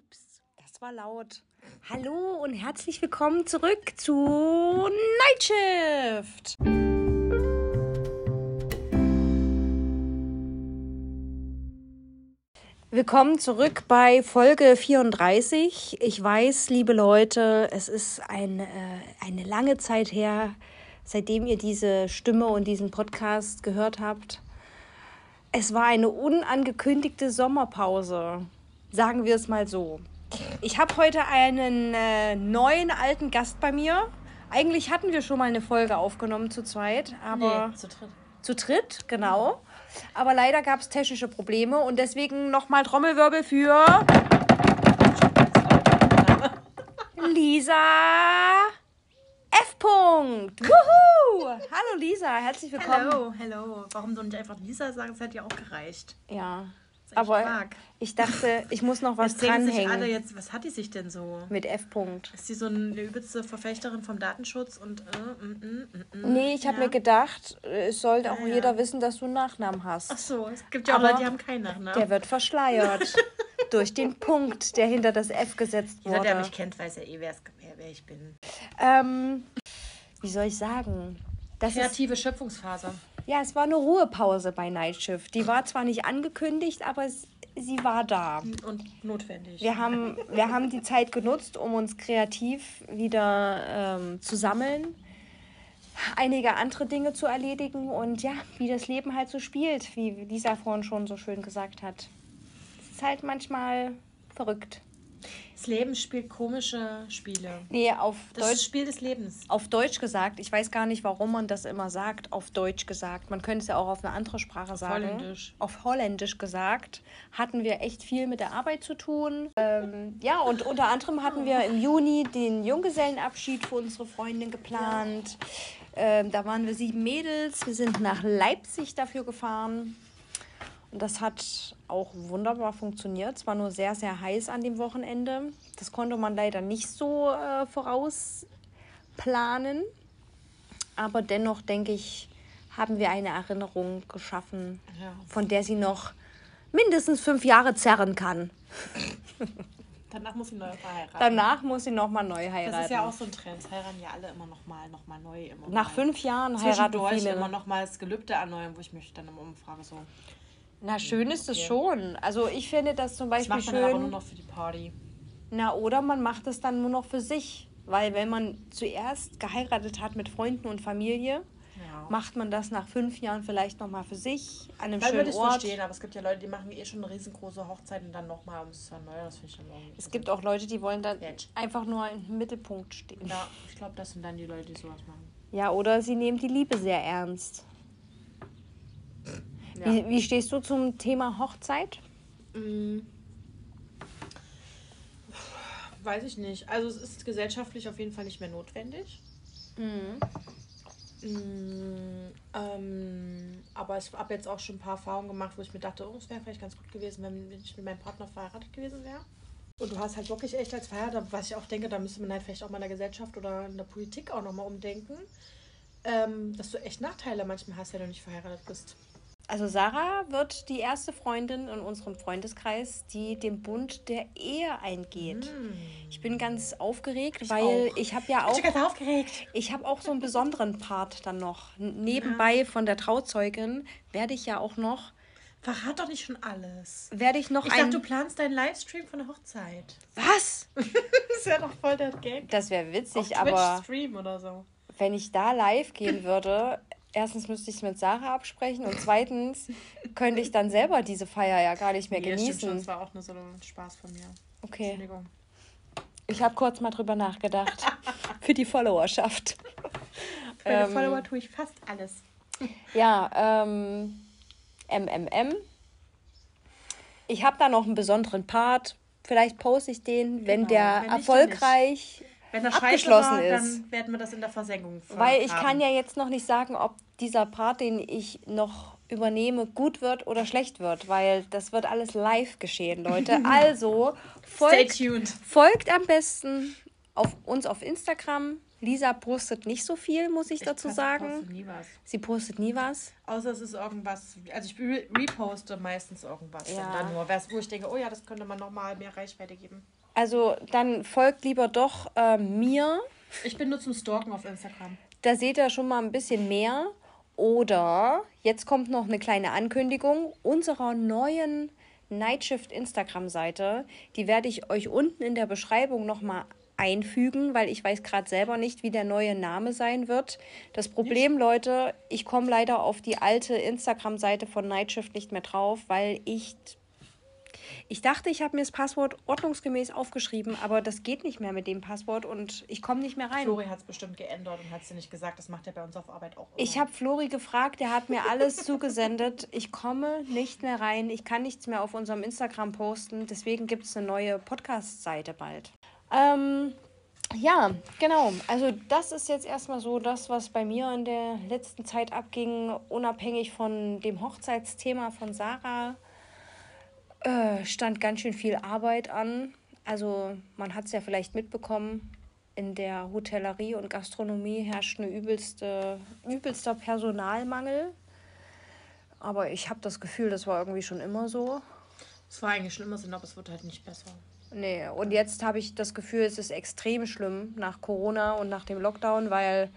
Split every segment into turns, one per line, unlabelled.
Ups, das war laut. Hallo und herzlich willkommen zurück zu Nightshift. Willkommen zurück bei Folge 34. Ich weiß, liebe Leute, es ist ein, äh, eine lange Zeit her, seitdem ihr diese Stimme und diesen Podcast gehört habt. Es war eine unangekündigte Sommerpause, sagen wir es mal so. Ich habe heute einen äh, neuen alten Gast bei mir. Eigentlich hatten wir schon mal eine Folge aufgenommen zu zweit, aber
Nee, zu dritt.
zu dritt, genau. Aber leider gab es technische Probleme und deswegen nochmal Trommelwirbel für Lisa F. -Punkt. Wuhu! Hallo Lisa, herzlich willkommen.
Hallo, hello. Warum du nicht einfach Lisa sagen? Das hätte ja auch gereicht.
Ja, aber
stark.
ich dachte, ich muss noch was
sich alle
dranhängen
jetzt, was hat die sich denn so?
mit F. -Punkt.
Ist sie so eine übelste Verfechterin vom Datenschutz und äh, mm, mm, mm, mm.
Nee, ich habe
Ja.
mir gedacht, es sollte auch
Ja, ja.
jeder wissen, dass du einen Nachnamen hast.
Ach so, es gibt ja auch Leute, die haben keinen Nachnamen.
Der wird verschleiert durch den Punkt, der hinter das F gesetzt
Jeder, der
wurde.
mich kennt, weiß ja eh, wer, wer, ich bin.
Ähm, wie soll ich sagen? Das
Kreative Schöpfungsphase.
Ja, es war eine Ruhepause bei Nightshift. Die war zwar nicht angekündigt, aber es, sie war da.
Und notwendig.
Wir haben, wir haben die Zeit genutzt, um uns kreativ wieder ähm, zu sammeln, einige andere Dinge zu erledigen und ja, wie das Leben halt so spielt, wie Lisa vorhin schon so schön gesagt hat. Es ist halt manchmal verrückt.
Das Leben spielt komische Spiele.
Nee, auf
Das ist das
Deutsch,
Spiel des Lebens.
auf Deutsch gesagt, ich weiß gar nicht, warum man das immer sagt, auf Deutsch gesagt. Man könnte es ja auch auf eine andere Sprache sagen.
Holländisch.
Auf Holländisch gesagt. Hatten wir echt viel mit der Arbeit zu tun. Ähm, ja, und unter anderem hatten wir im Juni den Junggesellenabschied für unsere Freundin geplant. Ähm, da waren wir sieben Mädels. Wir sind nach Leipzig dafür gefahren. Das hat auch wunderbar funktioniert. Es war nur sehr, sehr heiß an dem Wochenende. Das konnte man leider nicht so äh, vorausplanen. Aber dennoch, denke ich, haben wir eine Erinnerung geschaffen,
Ja.
von der sie noch mindestens fünf Jahre zerren kann.
Danach muss sie neu verheiraten.
Danach muss sie nochmal neu heiraten.
Das ist ja auch so ein Trend. Es heiraten ja alle immer noch mal, noch mal neu. Immer
Nach
mal.
fünf Jahren heiraten viele.
immer noch mal das Gelübde erneuern, wo ich mich dann immer umfrage, so.
Na, schön ist es
Okay.
schon. Also ich finde das zum
Das
Beispiel
macht man dann aber nur
schön.
noch für die Party.
Na, oder man macht es dann nur noch für sich. Weil wenn man zuerst geheiratet hat mit Freunden und Familie,
Ja.
macht man das nach fünf Jahren vielleicht nochmal für sich an einem
würde
schönen
ich
Ort.
verstehen, aber es gibt ja Leute, die machen eh schon eine riesengroße Hochzeit und dann nochmal, um es zu erneuern. Das finde ich dann irgendwie.
Es gibt auch Leute, die wollen dann
Quatsch.
einfach nur im Mittelpunkt stehen.
Ja, ich glaube, das sind dann die Leute, die sowas machen.
Ja, oder sie nehmen die Liebe sehr ernst.
Ja.
Wie, wie stehst du zum Thema Hochzeit?
Mm. Weiß ich nicht. Also es ist gesellschaftlich auf jeden Fall nicht mehr notwendig. Mm, ähm, aber ich habe jetzt auch schon ein paar Erfahrungen gemacht, wo ich mir dachte, oh, es wäre vielleicht ganz gut gewesen, wenn ich mit meinem Partner verheiratet gewesen wäre. Und du hast halt wirklich echt als verheiratet, was ich auch denke, da müsste man halt vielleicht auch mal in der Gesellschaft oder in der Politik auch nochmal umdenken, ähm, dass du echt Nachteile manchmal hast, wenn du nicht verheiratet bist.
Also Sarah wird die erste Freundin in unserem Freundeskreis, die den Bund der Ehe eingeht. Ich bin ganz aufgeregt, weil
auch.
ich habe ja
Ich
auch
ganz aufgeregt.
ich habe auch so einen besonderen Part dann noch. Nebenbei von der Trauzeugin werde ich ja auch noch
Verrat doch nicht schon alles.
werde ich noch
Ich
ein
dachte, du planst deinen Livestream von der Hochzeit.
Was?
Das wäre doch voll der Gag.
Das wäre witzig,
Auf Twitch
aber
Stream oder so.
wenn ich da live gehen würde, erstens müsste ich es mit Sarah absprechen und zweitens könnte ich dann selber diese Feier ja gar nicht mehr
Nee, stimmt
genießen.
das war auch nur so ein Spaß von mir.
Okay,
Entschuldigung.
ich habe kurz mal drüber nachgedacht. Für die Followerschaft.
Für meine
Ähm,
Follower tue ich fast alles.
Ja, ähm, MMM. Ich habe da noch einen besonderen Part. Vielleicht poste ich den, wenn
Genau,
der
wenn
erfolgreich.
Wenn das
abgeschlossen
war,
ist.
dann werden wir das in der Versenkung
Weil ich
haben.
kann ja jetzt noch nicht sagen, ob dieser Part, den ich noch übernehme, gut wird oder schlecht wird, weil das wird alles live geschehen, Leute. Also folgt, folgt am besten auf uns auf Instagram, Lisa postet nicht so viel, muss ich, ich dazu sagen. Sie postet nie was. Sie postet nie was.
Außer es ist irgendwas, also ich re reposte meistens irgendwas. Ja. Dann nur, wo ich denke, oh ja, das könnte man nochmal mehr Reichweite geben.
Also dann folgt lieber doch äh, mir.
Ich bin nur zum Stalken auf Instagram.
Da seht ihr schon mal ein bisschen mehr. Oder jetzt kommt noch eine kleine Ankündigung unserer neuen Nightshift Instagram-Seite. Die werde ich euch unten in der Beschreibung nochmal einfügen, weil ich weiß gerade selber nicht, wie der neue Name sein wird. Das Problem, nicht? Leute, ich komme leider auf die alte Instagram-Seite von Nightshift nicht mehr drauf, weil ich ich dachte, ich habe mir das Passwort ordnungsgemäß aufgeschrieben, aber das geht nicht mehr mit dem Passwort und ich komme nicht mehr rein.
Flori hat es bestimmt geändert und hat es dir nicht gesagt. Das macht er bei uns auf Arbeit auch.
Immer. Ich habe Flori gefragt, der hat mir alles zugesendet. Ich komme nicht mehr rein. Ich kann nichts mehr auf unserem Instagram posten. Deswegen gibt es eine neue Podcast-Seite bald. Ähm, ja, genau. Also das ist jetzt erstmal so das, was bei mir in der letzten Zeit abging, unabhängig von dem Hochzeitsthema von Sarah. Äh, stand ganz schön viel Arbeit an. Also man hat es ja vielleicht mitbekommen, in der Hotellerie und Gastronomie herrscht ein übelste, übelster Personalmangel. Aber ich habe das Gefühl, das war irgendwie schon immer so.
Es war eigentlich schon immer so, aber es wird halt nicht besser.
Nee, und jetzt habe ich das Gefühl, es ist extrem schlimm nach Corona und nach dem Lockdown, weil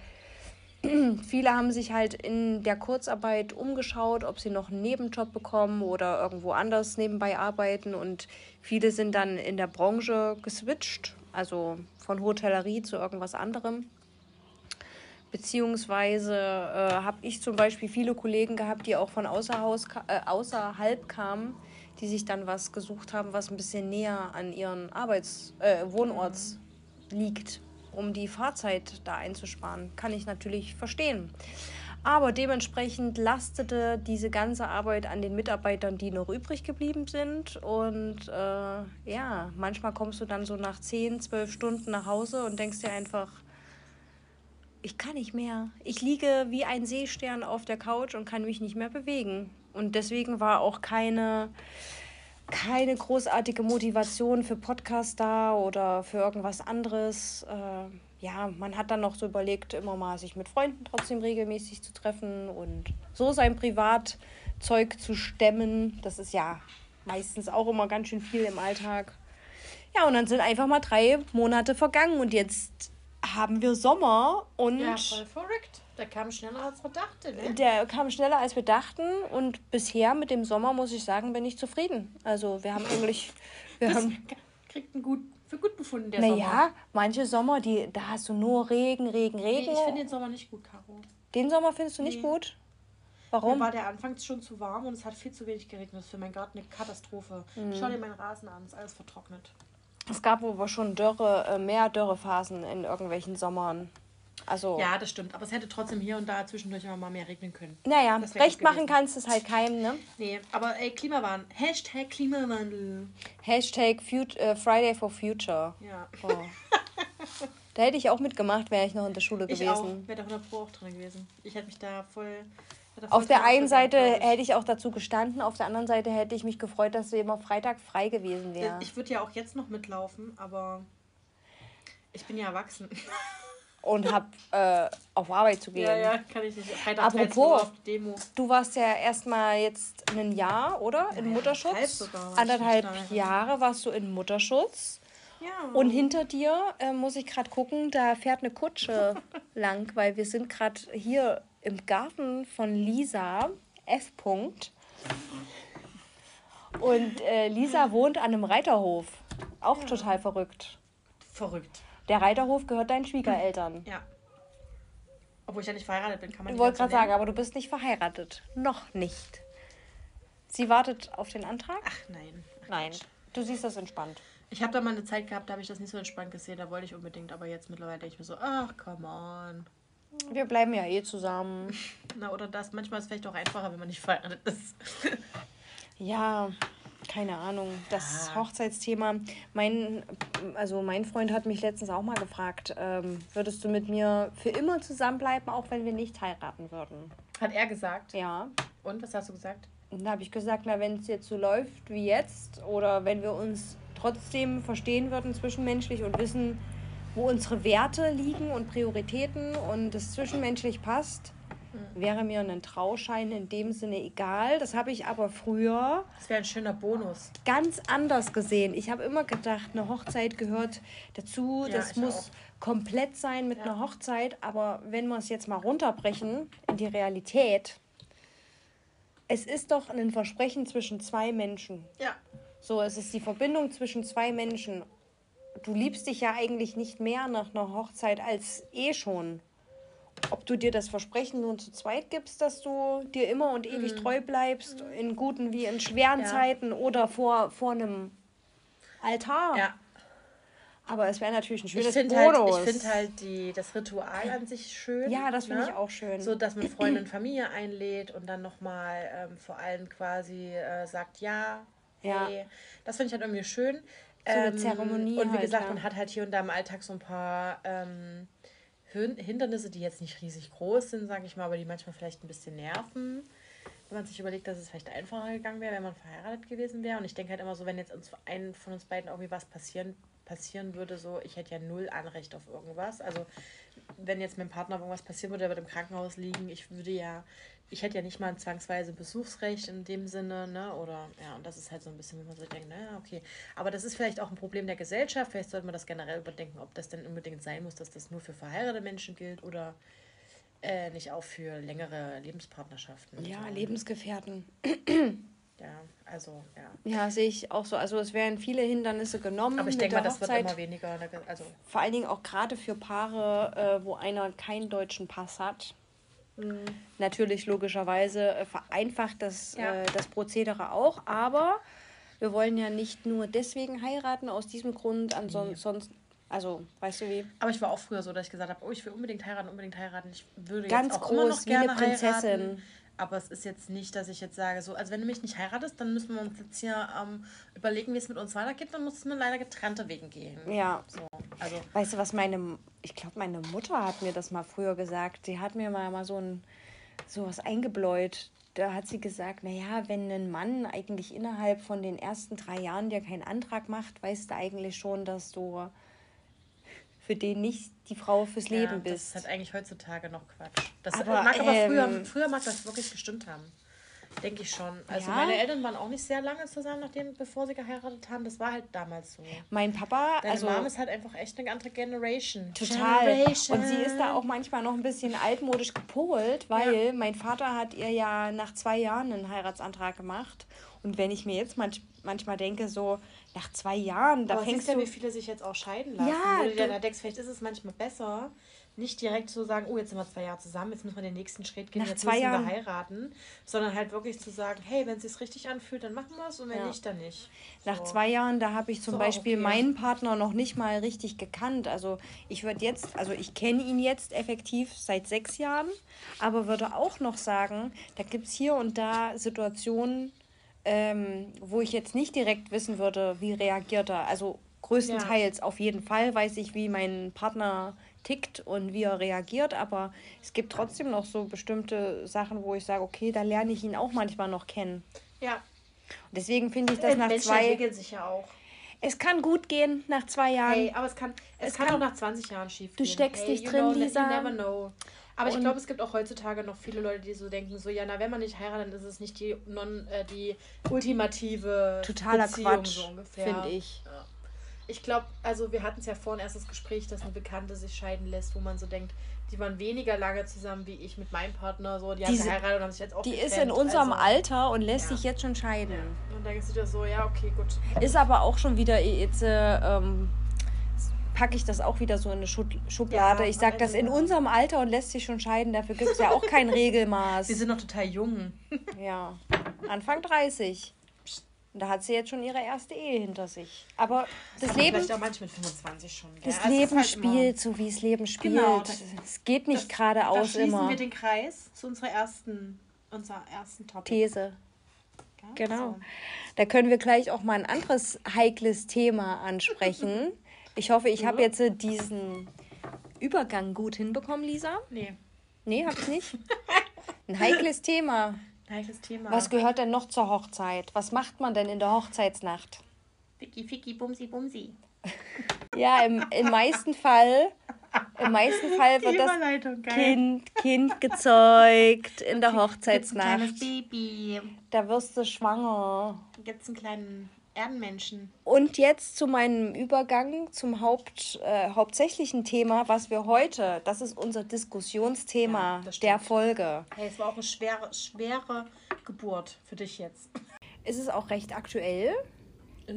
viele haben sich halt in der Kurzarbeit umgeschaut, ob sie noch einen Nebenjob bekommen oder irgendwo anders nebenbei arbeiten. Und viele sind dann in der Branche geswitcht, also von Hotellerie zu irgendwas anderem. Beziehungsweise äh, habe ich zum Beispiel viele Kollegen gehabt, die auch von außerhaus, äh, außerhalb kamen, die sich dann was gesucht haben, was ein bisschen näher an ihren Arbeits-, äh, Wohnorts liegt, um die Fahrzeit da einzusparen. Kann ich natürlich verstehen. Aber dementsprechend lastete diese ganze Arbeit an den Mitarbeitern, die noch übrig geblieben sind. Und äh, ja, manchmal kommst du dann so nach 10, 12 Stunden nach Hause und denkst dir einfach, ich kann nicht mehr. Ich liege wie ein Seestern auf der Couch und kann mich nicht mehr bewegen. Und deswegen war auch keine, keine großartige Motivation für Podcast da oder für irgendwas anderes. Äh, ja, man hat dann noch so überlegt, immer mal sich mit Freunden trotzdem regelmäßig zu treffen und so sein Privatzeug zu stemmen. Das ist ja meistens auch immer ganz schön viel im Alltag. Ja, und dann sind einfach mal drei Monate vergangen und jetzt haben wir Sommer und.
Ja, voll verrückt. Der kam schneller als wir dachten, ne?
Der kam schneller als wir dachten und bisher mit dem Sommer, muss ich sagen, bin ich zufrieden. Also wir haben eigentlich. Wir
das haben, kriegt einen gut, für gut befunden,
der naja, Sommer. Naja, manche Sommer, die, da hast du nur Regen, Regen, Regen.
Nee, ich finde den Sommer nicht gut, Caro.
Den Sommer findest du nee. nicht gut?
Warum? Mir war der anfangs schon zu warm und es hat viel zu wenig geregnet. Das ist für meinen Garten eine Katastrophe. Mhm. Schau dir meinen Rasen an, ist alles vertrocknet.
Es gab aber schon Dürre, äh, mehr Dürrephasen in irgendwelchen Sommern. Also,
ja, das stimmt. Aber es hätte trotzdem hier und da zwischendurch immer mal mehr regnen können.
Naja, recht machen kannst du es halt keinem, ne?
Nee, aber ey, Klimawandel. Hashtag Klimawandel.
Hashtag Fut äh, Friday for Future. Ja. Oh. da hätte ich auch mitgemacht, wäre ich noch in der Schule gewesen. Ich.
Wäre da 100 Pro auch drin gewesen. Ich hätte mich da voll
auf der einen Seite hätte ich auch dazu gestanden, auf der anderen Seite hätte ich mich gefreut, dass du immer Freitag frei gewesen wärst.
Ich würde ja auch jetzt noch mitlaufen, aber ich bin ja erwachsen.
Und hab äh, auf Arbeit zu gehen.
Ja, ja, kann ich nicht.
Apropos, Demo. du warst ja erstmal jetzt ein Jahr, oder? In naja, Mutterschutz. Sogar, Anderthalb Jahre warst du in Mutterschutz. Ja. Und hinter dir äh, muss ich gerade gucken, da fährt eine Kutsche lang, weil wir sind gerade hier im Garten von Lisa F. -Punkt. Und äh, Lisa wohnt an einem Reiterhof. Auch ja. total verrückt.
Verrückt.
Der Reiterhof gehört deinen Schwiegereltern.
Ja. Obwohl ich ja nicht verheiratet bin, kann man
nicht. Ich wollte gerade sagen, aber du bist nicht verheiratet. Noch nicht. Sie wartet auf den Antrag?
Ach nein.
Ach, nein. Du siehst das entspannt.
Ich habe da mal eine Zeit gehabt, da habe ich das nicht so entspannt gesehen. Da wollte ich unbedingt, aber jetzt mittlerweile denke ich mir so, ach, come on.
Wir bleiben ja eh zusammen.
Na, oder das. Manchmal ist es vielleicht auch einfacher, wenn man nicht verheiratet ist.
ja, keine Ahnung. Das ah. Hochzeitsthema. Mein, also mein Freund hat mich letztens auch mal gefragt, ähm, würdest du mit mir für immer zusammenbleiben, auch wenn wir nicht heiraten würden?
Hat er gesagt?
Ja.
Und was hast du gesagt?
Dann habe ich gesagt, na, wenn es jetzt so läuft wie jetzt oder wenn wir uns trotzdem verstehen würden zwischenmenschlich und wissen, wo unsere Werte liegen und Prioritäten und es zwischenmenschlich passt, wäre mir ein Trauschein in dem Sinne egal. Das habe ich aber früher.
Das wäre ein schöner Bonus.
Ganz anders gesehen. Ich habe immer gedacht, eine Hochzeit gehört dazu. Ja, das muss auch. komplett sein mit ja. einer Hochzeit. Aber wenn wir es jetzt mal runterbrechen in die Realität, es ist doch ein Versprechen zwischen zwei Menschen. Ja. So, es ist die Verbindung zwischen zwei Menschen. Du liebst dich ja eigentlich nicht mehr nach einer Hochzeit als eh schon ob du dir das Versprechen nun zu zweit gibst, dass du dir immer und ewig mhm. treu bleibst, in guten wie in schweren ja. Zeiten oder vor, vor einem Altar. Ja. Aber es wäre natürlich ein schönes
ich Bonus. Halt, ich finde halt die, das Ritual an sich schön.
Ja, das finde ne? ich auch schön.
So, dass man Freunde und Familie einlädt und dann nochmal ähm, vor allem quasi äh, sagt, ja, ja. Hey. Das finde ich halt irgendwie schön. So eine ähm, Zeremonie. Und wie halt, gesagt, ja. man hat halt hier und da im Alltag so ein paar ähm, Hindernisse, die jetzt nicht riesig groß sind, sage ich mal, aber die manchmal vielleicht ein bisschen nerven. Wenn man sich überlegt, dass es vielleicht einfacher gegangen wäre, wenn man verheiratet gewesen wäre. Und ich denke halt immer so, wenn jetzt uns einen von uns beiden irgendwie was passieren, passieren würde, so, ich hätte ja null Anrecht auf irgendwas. Also, wenn jetzt meinem Partner irgendwas passieren würde, der wird im Krankenhaus liegen, ich würde ja ich hätte ja nicht mal ein zwangsweise Besuchsrecht in dem Sinne, ne? Oder ja, und das ist halt so ein bisschen, wenn man so denkt, naja, okay. Aber das ist vielleicht auch ein Problem der Gesellschaft. Vielleicht sollte man das generell überdenken, ob das denn unbedingt sein muss, dass das nur für verheiratete Menschen gilt oder äh, nicht auch für längere Lebenspartnerschaften.
Ja, so. Lebensgefährten.
Ja, also, ja.
Ja, sehe ich auch so. Also es werden viele Hindernisse genommen. Aber ich denke mal, das wird immer weniger. Also Vor allen Dingen auch gerade für Paare, äh, wo einer keinen deutschen Pass hat. Mhm. Natürlich logischerweise äh, vereinfacht das, ja. äh, das Prozedere auch, aber wir wollen ja nicht nur deswegen heiraten, aus diesem Grund, ansonsten. Also, weißt du wie?
Aber ich war auch früher so, dass ich gesagt habe, oh, ich will unbedingt heiraten, unbedingt heiraten. Ich würde Ganz jetzt auch groß, immer noch gerne wie eine Prinzessin. Heiraten. Aber es ist jetzt nicht, dass ich jetzt sage, so, also wenn du mich nicht heiratest, dann müssen wir uns jetzt hier ähm, überlegen, wie es mit uns weitergeht, dann muss es mir leider getrennte Wegen gehen. Ja.
So, also. Weißt du, was meine, ich glaube, meine Mutter hat mir das mal früher gesagt. Sie hat mir mal, mal so ein, sowas eingebläut. Da hat sie gesagt, naja, wenn ein Mann eigentlich innerhalb von den ersten drei Jahren dir keinen Antrag macht, weißt du eigentlich schon, dass du für den nicht die Frau fürs ja, Leben bist.
Das ist halt eigentlich heutzutage noch Quatsch. Das aber, mag aber ähm, früher, früher mag das wirklich gestimmt haben. Denke ich schon. Also ja. meine Eltern waren auch nicht sehr lange zusammen, nachdem, bevor sie geheiratet haben. Das war halt damals so.
Mein Papa,
Deine also Mom ist halt einfach echt eine andere Generation.
Total. Generation. Und sie ist da auch manchmal noch ein bisschen altmodisch gepolt, weil ja. mein Vater hat ihr ja nach zwei Jahren einen Heiratsantrag gemacht. Und wenn ich mir jetzt manch, manchmal denke, so, nach zwei Jahren, da
Aber fängst du... ja, wie viele sich jetzt auch scheiden lassen. Ja, wo du dann denkst, vielleicht ist es manchmal besser, nicht direkt zu sagen, oh, jetzt sind wir zwei Jahre zusammen, jetzt müssen wir den nächsten Schritt gehen, nach jetzt zwei müssen Jahren. wir heiraten, sondern halt wirklich zu sagen, hey, wenn es sich richtig anfühlt, dann machen wir es und wenn ja. nicht, dann nicht.
So. Nach zwei Jahren, da habe ich zum so, Beispiel okay. meinen Partner noch nicht mal richtig gekannt. Also ich würde jetzt, also ich kenne ihn jetzt effektiv seit sechs Jahren, aber würde auch noch sagen, da gibt es hier und da Situationen, ähm, wo ich jetzt nicht direkt wissen würde, wie reagiert er. Also größtenteils ja. auf jeden Fall weiß ich, wie mein Partner tickt und wie er reagiert, aber es gibt trotzdem noch so bestimmte Sachen, wo ich sage, okay, da lerne ich ihn auch manchmal noch kennen. Ja. Und deswegen finde ich das nach Menschen zwei. entwickeln sich ja auch. Es kann gut gehen nach zwei Jahren.
Hey, aber es kann, es, es kann, kann, auch nach 20 Jahren schief
gehen. Du steckst hey, dich drin, know, Lisa.
Aber und ich glaube, es gibt auch heutzutage noch viele Leute, die so denken, so, ja, na, wenn man nicht heiratet, dann ist es nicht die, non, äh, die ultimative Totaler Beziehung, Quatsch, so finde ich. Ja. Ich glaube, also wir hatten es ja vorhin erst das Gespräch, dass eine Bekannte sich scheiden lässt, wo man so denkt, die waren weniger lange zusammen wie ich mit meinem Partner, so, die haben geheiratet und haben sich jetzt auch
Die getrennt. ist in unserem also, Alter und lässt ja. sich jetzt schon scheiden.
Ja. Und dann denkst du dir so, ja, okay, gut.
Ist aber auch schon wieder jetzt, äh, ähm, packe ich das auch wieder so in eine Schublade. Ja, ich sage das in unserem Alter und lässt sich schon scheiden. Dafür gibt es ja auch kein Regelmaß.
Wir sind noch total jung.
ja, Anfang 30. Und da hat sie jetzt schon ihre erste Ehe hinter sich. Aber das, das Leben. Vielleicht
auch manchmal mit 25 schon.
Das ja, Leben halt spielt so, wie es Leben spielt. Genau, es geht nicht geradeaus
immer. schließen wir den Kreis zu unserer ersten, unserer ersten Topic. These.
Genau. So. Da können wir gleich auch mal ein anderes heikles Thema ansprechen. Ich hoffe, ich habe jetzt diesen Übergang gut hinbekommen, Lisa. Nee. Nee, hab ich nicht. Ein heikles Thema.
Ein heikles Thema.
Was gehört denn noch zur Hochzeit? Was macht man denn in der Hochzeitsnacht?
Ficky, ficky, bumsi, bumsi.
Ja, im, im meisten Fall, im meisten Fall wird das Kind, kind gezeugt in der Hochzeitsnacht. Ein kleines Baby. Da wirst du schwanger.
Gibt's einen kleinen Erdenmenschen.
Und jetzt zu meinem Übergang zum Haupt, äh, hauptsächlichen Thema, was wir heute, das ist unser Diskussionsthema ja, der Folge.
Hey, es war auch eine schwere, schwere Geburt für dich jetzt.
Es ist auch recht aktuell. Oh.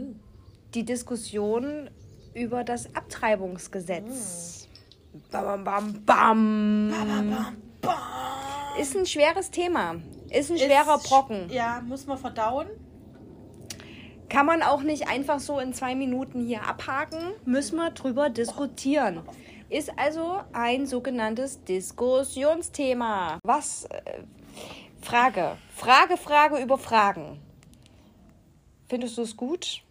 Die Diskussion über das Abtreibungsgesetz. Mm. Bam, bam, bam, bam. Ist ein schweres Thema. Ist ein schwerer ist, Brocken.
Ja, muss man verdauen.
Kann man auch nicht einfach so in zwei Minuten hier abhaken. Müssen wir drüber diskutieren. Ist also ein sogenanntes Diskussionsthema. Was? Äh, Frage. Frage, Frage über Fragen. Findest du es gut?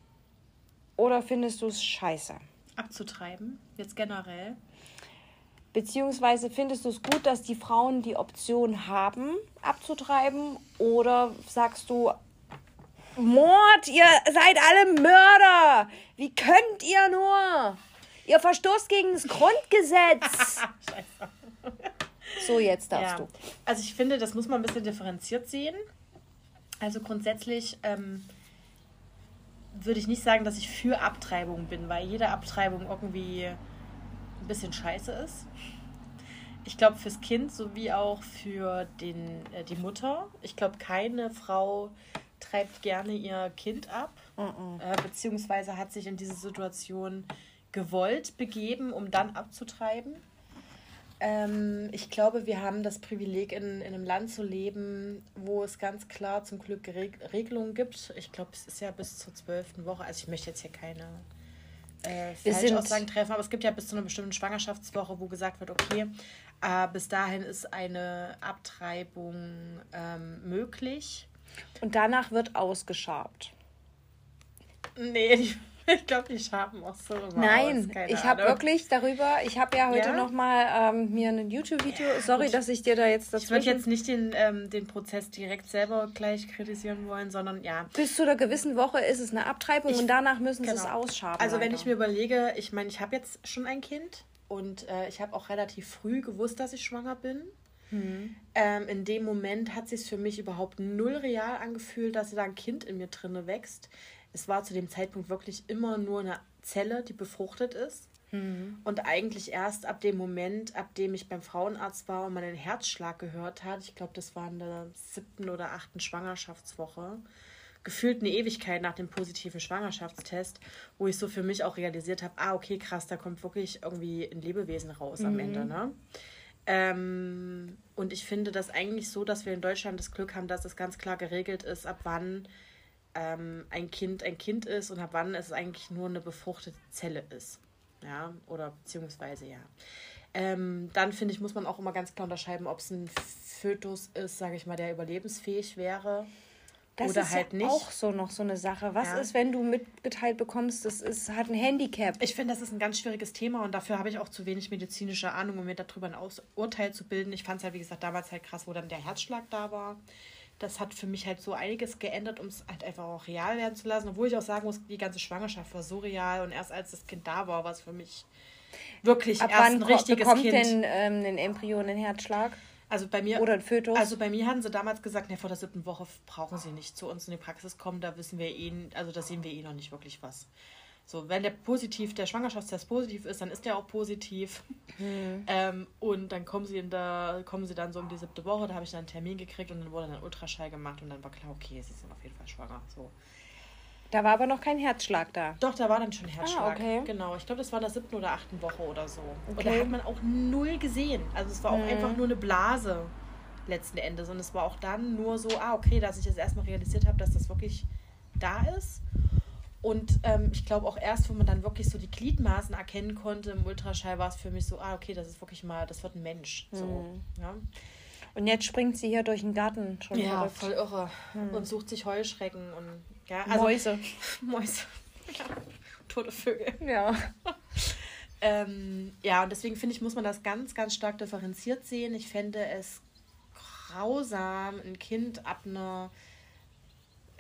Oder findest du es scheiße?
Abzutreiben, jetzt generell.
Beziehungsweise findest du es gut, dass die Frauen die Option haben, abzutreiben? Oder sagst du, Mord, ihr seid alle Mörder! Wie könnt ihr nur? Ihr verstoßt gegen das Grundgesetz! Scheiße. So, jetzt darfst ja. du.
Also ich finde, das muss man ein bisschen differenziert sehen. Also grundsätzlich ähm, würde ich nicht sagen, dass ich für Abtreibung bin, weil jede Abtreibung irgendwie ein bisschen scheiße ist. Ich glaube, fürs Kind sowie auch für den, äh, die Mutter. Ich glaube, keine Frau treibt gerne ihr Kind ab, uh -uh. Äh, beziehungsweise hat sich in diese Situation gewollt begeben, um dann abzutreiben. Ähm, ich glaube, wir haben das Privileg, in, in einem Land zu leben, wo es ganz klar zum Glück Reg Regelungen gibt. Ich glaube, es ist ja bis zur zwölften Woche. Also ich möchte jetzt hier keine äh, Falschaussagen treffen, aber es gibt ja bis zu einer bestimmten Schwangerschaftswoche, wo gesagt wird, okay, äh, bis dahin ist eine Abtreibung ähm, möglich.
Und danach wird ausgeschabt.
Nee, ich glaube, die schaben auch so immer
Nein, ich habe wirklich darüber, ich habe ja heute ja? noch mal ähm, mir ein YouTube-Video, ja, sorry, dass ich dir da jetzt
dazu... Ich würde jetzt nicht den, ähm, den Prozess direkt selber gleich kritisieren wollen, sondern ja...
Bis zu einer gewissen Woche ist es eine Abtreibung ich, und danach müssen genau. sie es ausschaben.
Also wenn ich mir überlege, ich meine, ich habe jetzt schon ein Kind und äh, ich habe auch relativ früh gewusst, dass ich schwanger bin. Mhm. Ähm, in dem Moment hat sich für mich überhaupt null real angefühlt, dass da ein Kind in mir drinne wächst. Es war zu dem Zeitpunkt wirklich immer nur eine Zelle, die befruchtet ist. Mhm. Und eigentlich erst ab dem Moment, ab dem ich beim Frauenarzt war und meinen Herzschlag gehört hat, ich glaube, das war in der siebten oder achten Schwangerschaftswoche, gefühlt eine Ewigkeit nach dem positiven Schwangerschaftstest, wo ich so für mich auch realisiert habe, ah, okay, krass, da kommt wirklich irgendwie ein Lebewesen raus mhm. am Ende, ne? Ähm, und ich finde das eigentlich so, dass wir in Deutschland das Glück haben, dass es ganz klar geregelt ist, ab wann ähm, ein Kind ein Kind ist und ab wann es eigentlich nur eine befruchtete Zelle ist. Ja, oder beziehungsweise ja. Ähm, dann finde ich, muss man auch immer ganz klar unterscheiden, ob es ein Fötus ist, sage ich mal, der überlebensfähig wäre
das oder ist halt ja nicht. auch so noch so eine Sache. Was ja. ist, wenn du mitgeteilt bekommst, das ist, hat ein Handicap?
Ich finde, das ist ein ganz schwieriges Thema und dafür habe ich auch zu wenig medizinische Ahnung, um mir darüber ein Aus Urteil zu bilden. Ich fand es halt, wie gesagt, damals halt krass, wo dann der Herzschlag da war. Das hat für mich halt so einiges geändert, um es halt einfach auch real werden zu lassen. Obwohl ich auch sagen muss, die ganze Schwangerschaft war so real und erst als das Kind da war, war es für mich wirklich Ab erst wann ein richtiges
bekommt Kind. denn ähm, ein Embryo einen Herzschlag?
Also bei mir.
Oder ein Fötus.
Also bei mir hatten sie damals gesagt, ne, vor der siebten Woche brauchen sie nicht zu uns in die Praxis kommen, da wissen wir eh, also da sehen wir eh noch nicht wirklich was. So, wenn der positiv, der Schwangerschaftstest positiv ist, dann ist der auch positiv. Mhm. Ähm, und dann kommen sie in der, kommen sie dann so um die siebte Woche, da habe ich dann einen Termin gekriegt und dann wurde dann ein Ultraschall gemacht und dann war klar, okay, sie sind auf jeden Fall schwanger. So.
Da war aber noch kein Herzschlag da.
Doch, da war dann schon Herzschlag. Ah, okay. Genau, ich glaube, das war in der siebten oder achten Woche oder so. Okay. Und da hat man auch null gesehen. Also es war auch mhm. einfach nur eine Blase letzten Endes. Und es war auch dann nur so, ah, okay, dass ich jetzt erstmal realisiert habe, dass das wirklich da ist. Und ähm, ich glaube auch erst, wo man dann wirklich so die Gliedmaßen erkennen konnte im Ultraschall, war es für mich so, ah, okay, das ist wirklich mal, das wird ein Mensch. So, mhm. ja.
Und jetzt springt sie hier durch den Garten
schon. Ja, verrückt. voll irre. Mhm. Und sucht sich Heuschrecken und ja, also, Mäuse. Mäuse. Ja. Tote Vögel. Ja. ähm, ja, und deswegen finde ich, muss man das ganz, ganz stark differenziert sehen. Ich fände es grausam, ein Kind ab einer,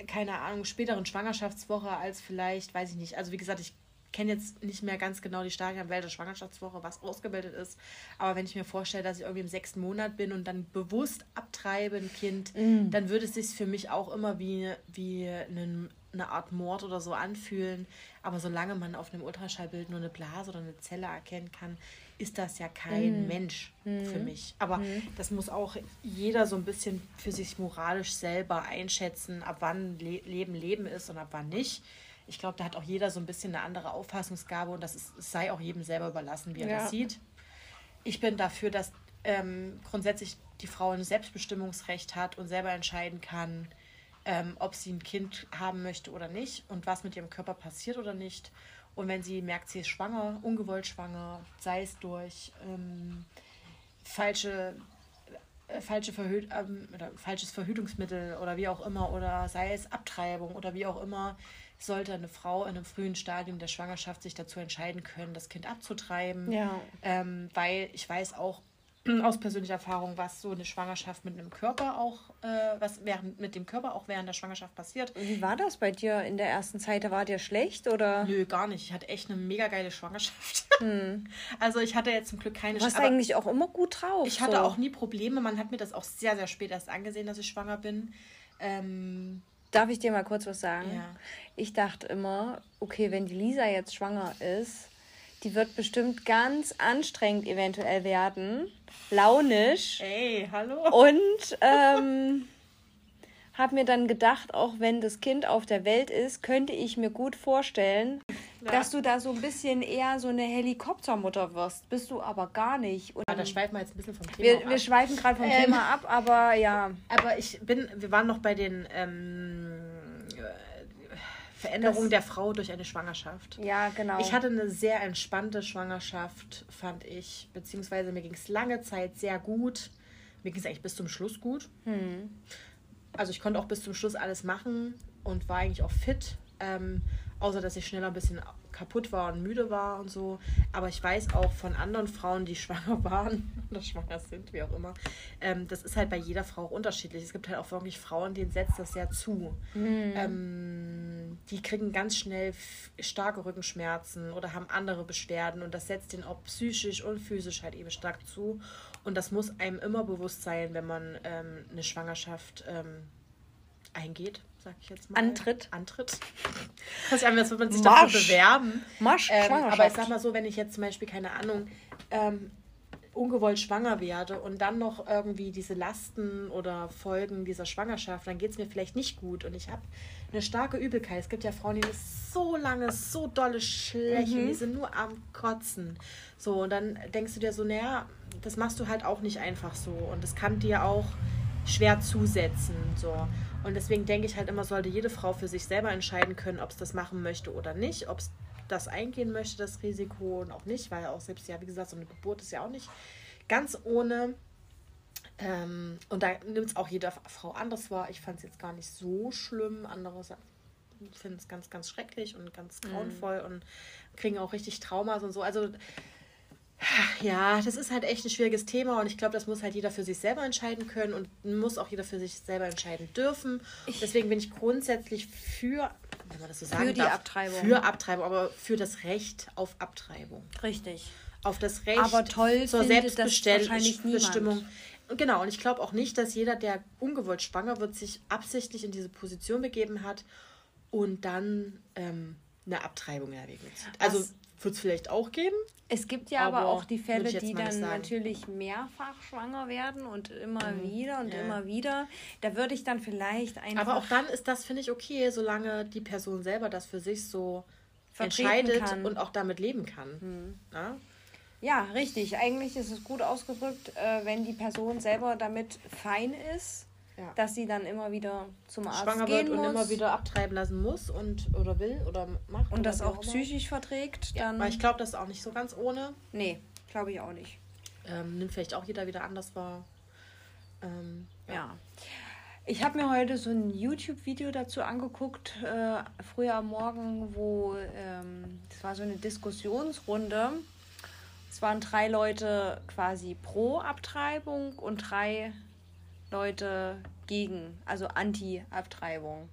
keine Ahnung, späteren Schwangerschaftswoche als vielleicht, weiß ich nicht. Also, wie gesagt, ich kenne jetzt nicht mehr ganz genau die Stadien Welt der Schwangerschaftswoche, was ausgebildet ist. Aber wenn ich mir vorstelle, dass ich irgendwie im sechsten Monat bin und dann bewusst abtreibe ein Kind, mm. dann würde es sich für mich auch immer wie, wie einen, eine Art Mord oder so anfühlen. Aber solange man auf einem Ultraschallbild nur eine Blase oder eine Zelle erkennen kann, ist das ja kein mm. Mensch mm. für mich. Aber mm. das muss auch jeder so ein bisschen für sich moralisch selber einschätzen, ab wann Le Leben Leben ist und ab wann nicht. Ich glaube, da hat auch jeder so ein bisschen eine andere Auffassungsgabe und das ist, sei auch jedem selber überlassen, wie er ja. das sieht. Ich bin dafür, dass ähm, grundsätzlich die Frau ein Selbstbestimmungsrecht hat und selber entscheiden kann, ähm, ob sie ein Kind haben möchte oder nicht und was mit ihrem Körper passiert oder nicht. Und wenn sie merkt, sie ist schwanger, ungewollt schwanger, sei es durch ähm, falsche, falsche Verhü ähm, oder falsches Verhütungsmittel oder wie auch immer, oder sei es Abtreibung oder wie auch immer, sollte eine Frau in einem frühen Stadium der Schwangerschaft sich dazu entscheiden können, das Kind abzutreiben. Ja. Ähm, weil ich weiß auch, aus persönlicher Erfahrung, was so eine Schwangerschaft mit einem Körper auch, äh, was während, mit dem Körper auch während der Schwangerschaft passiert.
Wie war das bei dir in der ersten Zeit? War dir schlecht oder?
Nö, gar nicht. Ich hatte echt eine mega geile Schwangerschaft. Hm. Also ich hatte jetzt zum Glück keine.
Du warst eigentlich auch immer gut drauf.
Ich hatte auch nie Probleme. Man hat mir das auch sehr, sehr spät erst angesehen, dass ich schwanger bin. Ähm,
Darf ich dir mal kurz was sagen? Ja. Ich dachte immer, okay, wenn die Lisa jetzt schwanger ist, die wird bestimmt ganz anstrengend eventuell werden launisch.
Ey, hallo.
Und ähm, habe mir dann gedacht, auch wenn das Kind auf der Welt ist, könnte ich mir gut vorstellen, ja. dass du da so ein bisschen eher so eine Helikoptermutter wirst. Bist du aber gar nicht.
Und ja, da schweifen wir jetzt ein bisschen vom
Thema wir, ab. Wir schweifen gerade vom ähm, Thema ab, aber ja.
Aber ich bin, wir waren noch bei den ähm, Veränderung das, der Frau durch eine Schwangerschaft.
Ja, genau.
Ich hatte eine sehr entspannte Schwangerschaft, fand ich. Beziehungsweise mir ging es lange Zeit sehr gut. Mir ging es eigentlich bis zum Schluss gut. Hm. Also ich konnte auch bis zum Schluss alles machen und war eigentlich auch fit. Ähm, außer dass ich schneller ein bisschen kaputt war und müde war und so. Aber ich weiß auch von anderen Frauen, die schwanger waren oder schwanger sind, wie auch immer, ähm, das ist halt bei jeder Frau auch unterschiedlich. Es gibt halt auch wirklich Frauen, denen setzt das sehr zu. Mhm. Ähm, die kriegen ganz schnell starke Rückenschmerzen oder haben andere Beschwerden und das setzt denen auch psychisch und physisch halt eben stark zu. Und das muss einem immer bewusst sein, wenn man ähm, eine Schwangerschaft ähm, eingeht sag ich jetzt mal.
Antritt.
Antritt. Das einfach, wird man sich Marsch. dafür bewerben. Marsch, ähm, aber ich sag mal so, wenn ich jetzt zum Beispiel, keine Ahnung, ähm, ungewollt schwanger werde und dann noch irgendwie diese Lasten oder Folgen dieser Schwangerschaft, dann geht es mir vielleicht nicht gut und ich habe eine starke Übelkeit. Es gibt ja Frauen, die ist so lange, so dolle schlecht mhm. die sind nur am Kotzen. So, und dann denkst du dir so, naja, das machst du halt auch nicht einfach so und das kann dir auch schwer zusetzen. So. Und deswegen denke ich halt immer, sollte jede Frau für sich selber entscheiden können, ob es das machen möchte oder nicht, ob es das eingehen möchte, das Risiko und auch nicht, weil auch selbst ja, wie gesagt, so eine Geburt ist ja auch nicht ganz ohne. Ähm, und da nimmt es auch jede Frau anders wahr. Ich fand es jetzt gar nicht so schlimm. Andere finden es ganz, ganz schrecklich und ganz mhm. grauenvoll mhm. und kriegen auch richtig Traumas und so. Also ja, das ist halt echt ein schwieriges Thema und ich glaube, das muss halt jeder für sich selber entscheiden können und muss auch jeder für sich selber entscheiden dürfen. Deswegen bin ich grundsätzlich für, wenn man das so sagen
für die
darf,
Abtreibung.
Für Abtreibung, aber für das Recht auf Abtreibung.
Richtig.
Auf das Recht
aber toll
zur Selbstbestimmung. Genau, und ich glaube auch nicht, dass jeder, der ungewollt schwanger wird, sich absichtlich in diese Position begeben hat und dann ähm, eine Abtreibung erwägen zieht. Also wird es vielleicht auch geben.
Es gibt ja aber, aber auch die Fälle, die dann natürlich mehrfach schwanger werden und immer mhm. wieder und ja. immer wieder. Da würde ich dann vielleicht einfach.
Aber auch dann ist das, finde ich, okay, solange die Person selber das für sich so entscheidet kann. und auch damit leben kann. Mhm. Ja?
ja? richtig. Eigentlich ist es gut ausgedrückt, äh, wenn die Person selber damit fein ist ja. dass sie dann immer wieder zum Arzt Schwanger gehen wird
und immer wieder abtreiben lassen muss und oder will oder macht.
Und das auch, auch psychisch verträgt.
Dann ja, weil ich glaube, das ist auch nicht so ganz ohne.
Nee, glaube ich auch nicht.
Ähm, nimmt vielleicht auch jeder wieder anders wahr.
Ähm, ja. ja. Ich habe mir heute so ein YouTube-Video dazu angeguckt, äh, früher am Morgen, wo ähm, das war so eine Diskussionsrunde. Es waren drei Leute quasi pro Abtreibung und drei Leute gegen, also Anti-Abtreibung.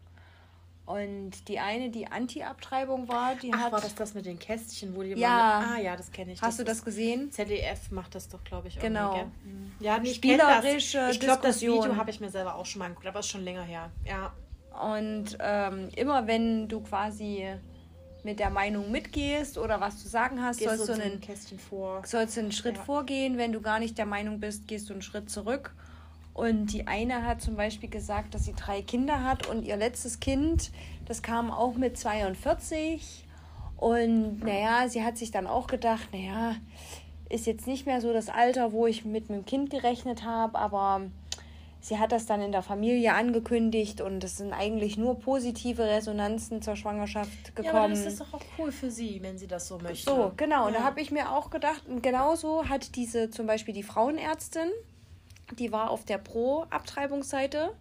Und die eine, die Anti-Abtreibung war, die
Ach,
hat.
war das das mit den Kästchen, wo die
Ja.
immer... Ah ja, das kenne ich.
Hast du das gesehen?
ZDF macht das doch, glaube ich,
Genau.
gell? Mhm. Ja, nee, ich das.
Spielerische
Ich glaube, das. Video habe ich mir selber auch schon mal angeguckt, aber ist schon länger her. Ja.
Und ähm, immer wenn du quasi mit der Meinung mitgehst oder was zu sagen hast,
Gehst
sollst
du
einen
ein Kästchen vor.
sollst du einen Schritt
Ja.
vorgehen. Wenn du gar nicht der Meinung bist, gehst du einen Schritt zurück. Und die eine hat zum Beispiel gesagt, dass sie drei Kinder hat und ihr letztes Kind, das kam auch mit 42. Und naja, sie hat sich dann auch gedacht, naja, ist jetzt nicht mehr so das Alter, wo ich mit einem Kind gerechnet habe, aber sie hat das dann in der Familie angekündigt und es sind eigentlich nur positive Resonanzen zur Schwangerschaft gekommen.
Ja, aber das ist doch auch cool für sie, wenn sie das so möchte.
So, genau. Und
Ja.
da habe ich mir auch gedacht, und genauso hat diese zum Beispiel die Frauenärztin, die war auf der Pro-Abtreibungsseite.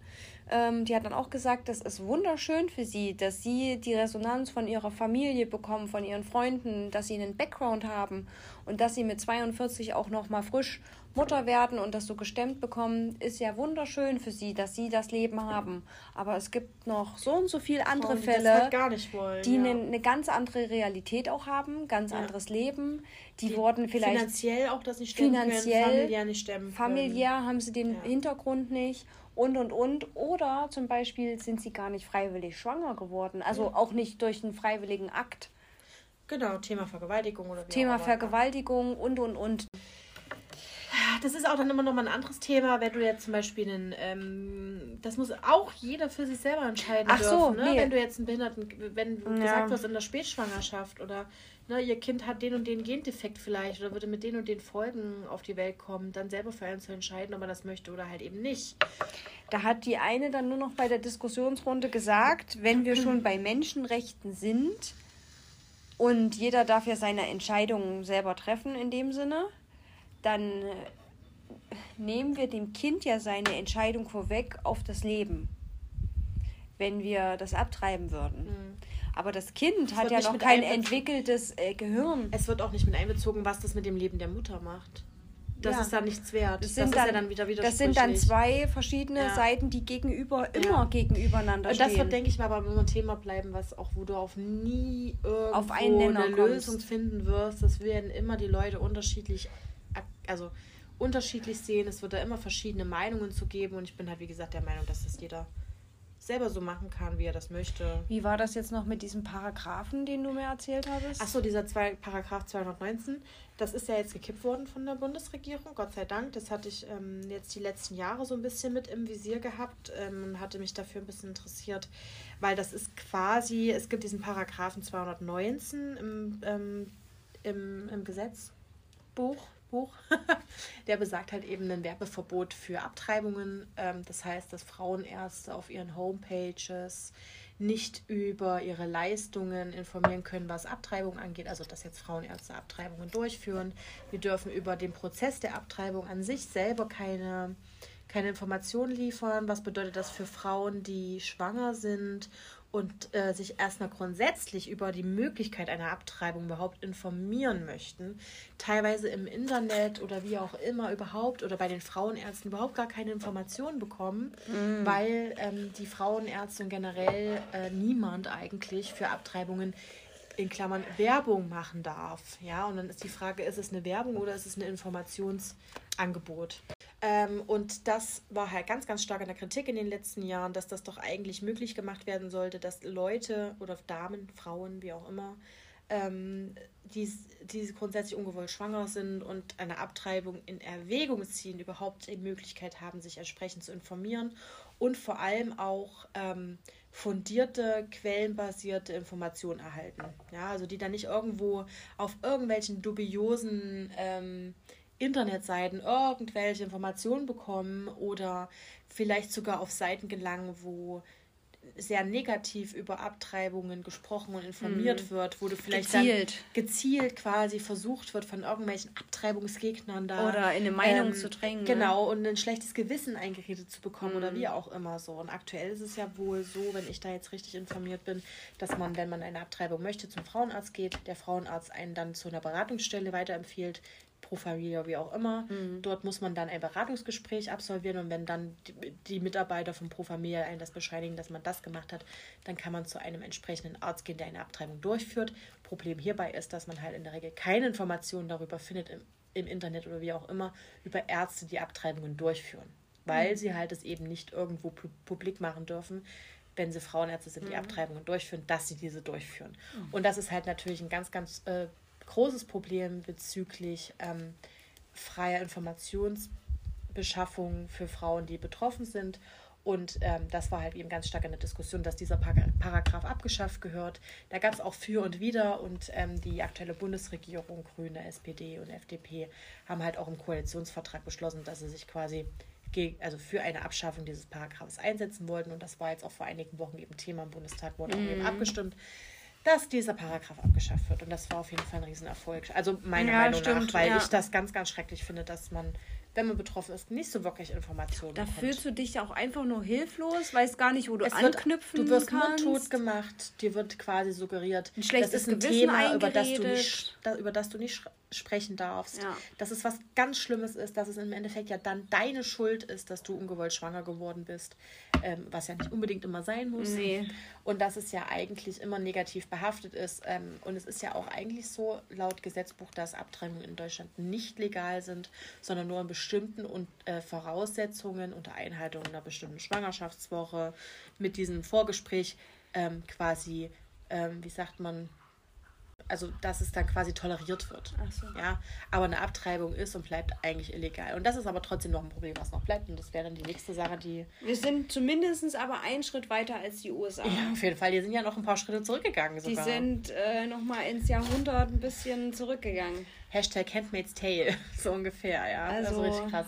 Ähm, die hat dann auch gesagt, das ist wunderschön für sie, dass sie die Resonanz von ihrer Familie bekommen, von ihren Freunden, dass sie einen Background haben und dass sie mit 42 auch noch mal frisch Mutter werden und das so gestemmt bekommen, ist ja wunderschön für sie, dass sie das Leben haben. Aber es gibt noch so und so viele andere
Frauen, die
Fälle
halt gar nicht wollen,
die
ja.
eine, eine ganz andere Realität auch haben, ganz
Ja.
anderes Leben. Die, wurden vielleicht
finanziell auch das nicht stemmen
finanziell,
können, familiär nicht stemmen können.
familiär haben sie den
Ja.
Hintergrund nicht und und und. Oder zum Beispiel sind sie gar nicht freiwillig schwanger geworden. Also auch nicht durch einen freiwilligen Akt.
Genau, Thema Vergewaltigung oder wie
Thema. Vergewaltigung und und und.
Das ist auch dann immer noch mal ein anderes Thema, wenn du jetzt zum Beispiel einen, ähm, das muss auch jeder für sich selber entscheiden
Ach so,
dürfen, ne?
nee.
Wenn du jetzt einen Behinderten, wenn du
Ja.
gesagt wirst in der Spätschwangerschaft oder ne, ihr Kind hat den und den Gendefekt vielleicht oder würde mit den und den Folgen auf die Welt kommen, dann selber für einen zu entscheiden, ob er das möchte oder halt eben nicht.
Da hat die eine dann nur noch bei der Diskussionsrunde gesagt, wenn wir schon bei Menschenrechten sind und jeder darf ja seine Entscheidungen selber treffen in dem Sinne, dann äh, nehmen wir dem Kind ja seine Entscheidung vorweg auf das Leben, wenn wir das abtreiben würden. Aber das Kind hat
wird
ja noch kein entwickeltes äh, Gehirn.
Es wird auch nicht mit einbezogen, was das mit dem Leben der Mutter macht. Das
Ja.
ist dann nichts wert.
Das sind,
ist
dann,
ja dann wieder
das sind dann zwei verschiedene
Ja.
Seiten, die gegenüber immer gegenübereinander
Und
stehen.
das wird, denke ich mal, aber immer ein Thema bleiben, was auch, wo du auf nie irgendwo
Auf
eine
kommst.
Lösung finden wirst. Das werden immer die Leute unterschiedlich, also unterschiedlich sehen. Es wird da immer verschiedene Meinungen zu geben. Und ich bin halt, wie gesagt, der Meinung, dass das jeder selber so machen kann, wie er das möchte.
Wie war das jetzt noch mit diesem Paragraphen, den du mir erzählt hattest?
Achso, dieser zwei, Paragraph 219, das ist ja jetzt gekippt worden von der Bundesregierung, Gott sei Dank. Das hatte ich ähm, jetzt die letzten Jahre so ein bisschen mit im Visier gehabt ähm, und hatte mich dafür ein bisschen interessiert, weil das ist quasi, es gibt diesen Paragraphen 219 im, ähm, im, im Gesetzbuch. Buch, der besagt halt eben ein Werbeverbot für Abtreibungen. Ähm, das heißt, dass Frauenärzte auf ihren Homepages nicht über ihre Leistungen informieren können, was Abtreibung angeht, also dass jetzt Frauenärzte Abtreibungen durchführen. Wir dürfen über den Prozess der Abtreibung an sich selber keine, keine Informationen liefern. Was bedeutet das für Frauen, die schwanger sind und äh, sich erstmal grundsätzlich über die Möglichkeit einer Abtreibung überhaupt informieren möchten, teilweise im Internet oder wie auch immer überhaupt oder bei den Frauenärzten überhaupt gar keine Informationen bekommen, weil ähm, die Frauenärzte und generell äh, niemand eigentlich für Abtreibungen in Klammern Werbung machen darf. Ja, und dann ist die Frage, ist es eine Werbung oder ist es ein Informationsangebot? Ähm, und das war halt ganz, ganz stark in der Kritik in den letzten Jahren, dass das doch eigentlich möglich gemacht werden sollte, dass Leute oder Damen, Frauen, wie auch immer, ähm, die, die grundsätzlich ungewollt schwanger sind und eine Abtreibung in Erwägung ziehen, überhaupt die Möglichkeit haben, sich entsprechend zu informieren und vor allem auch ähm, fundierte, quellenbasierte Informationen erhalten. Ja, also die dann nicht irgendwo auf irgendwelchen dubiosen ähm, Internetseiten irgendwelche Informationen bekommen oder vielleicht sogar auf Seiten gelangen, wo sehr negativ über Abtreibungen gesprochen und informiert
Mhm.
wird, wo du vielleicht
Gezielt.
gezielt quasi versucht wird von irgendwelchen Abtreibungsgegnern da
Oder in eine Meinung zu drängen, ne?
Genau, und ein schlechtes Gewissen eingeredet zu bekommen oder
Mhm.
wie auch immer so. Und aktuell ist es ja wohl so, wenn ich da jetzt richtig informiert bin, dass man, wenn man eine Abtreibung möchte, zum Frauenarzt geht, der Frauenarzt einen dann zu einer Beratungsstelle weiterempfiehlt, pro Familie, wie auch immer. Mhm. Dort muss man dann ein Beratungsgespräch absolvieren und wenn dann die, die Mitarbeiter von Pro Familia einen das bescheinigen, dass man das gemacht hat, dann kann man zu einem entsprechenden Arzt gehen, der eine Abtreibung durchführt. Problem hierbei ist, dass man halt in der Regel keine Informationen darüber findet im, im Internet oder wie auch immer über Ärzte, die Abtreibungen durchführen, weil mhm. sie halt es eben nicht irgendwo publik machen dürfen, wenn sie Frauenärzte sind, die mhm. Abtreibungen durchführen, dass sie diese durchführen. Mhm. Und das ist halt natürlich ein ganz, ganz äh, großes Problem bezüglich ähm, freier Informationsbeschaffung für Frauen, die betroffen sind. Und ähm, das war halt eben ganz stark in der Diskussion, dass dieser Paragraph abgeschafft gehört. Da gab es auch für und wider und ähm, die aktuelle Bundesregierung, Grüne, SPD und FDP, haben halt auch im Koalitionsvertrag beschlossen, dass sie sich quasi also für eine Abschaffung dieses Paragraphs einsetzen wollten. Und das war jetzt auch vor einigen Wochen eben Thema im Bundestag, wurde mm. auch eben mhm. abgestimmt dass dieser Paragraph abgeschafft wird. Und das war auf jeden Fall ein Riesenerfolg. Also meiner ja, Meinung stimmt, nach, weil ja. ich das ganz, ganz schrecklich finde, dass man, wenn man betroffen ist, nicht so wirklich Informationen
Da bekommt. fühlst du dich auch einfach nur hilflos, weißt gar nicht, wo du es anknüpfen
wird, Du wirst kannst. tot gemacht, dir wird quasi suggeriert, ein das ist ein Gewissen Thema, über das, du nicht, über das du nicht sprechen darfst, ja. dass es was ganz Schlimmes ist, dass es im Endeffekt ja dann deine Schuld ist, dass du ungewollt schwanger geworden bist, ähm, was ja nicht unbedingt immer sein muss. Nee. Und dass es ja eigentlich immer negativ behaftet ist. Ähm, und es ist ja auch eigentlich so laut Gesetzbuch, dass Abtreibungen in Deutschland nicht legal sind, sondern nur in bestimmten und, äh, Voraussetzungen unter Einhaltung einer bestimmten Schwangerschaftswoche mit diesem Vorgespräch ähm, quasi, ähm, wie sagt man, also dass es dann quasi toleriert wird. So. Ja, aber eine Abtreibung ist und bleibt eigentlich illegal. Und das ist aber trotzdem noch ein Problem, was noch bleibt. Und das wäre dann die nächste Sache, die.
Wir sind zumindest aber einen Schritt weiter als die USA.
Ja, auf jeden Fall. Die sind ja noch ein paar Schritte zurückgegangen.
Sogar. Die sind äh, nochmal ins Jahrhundert ein bisschen zurückgegangen.
Hashtag Handmaid's Tale, so ungefähr, ja. Also,
das ist richtig krass.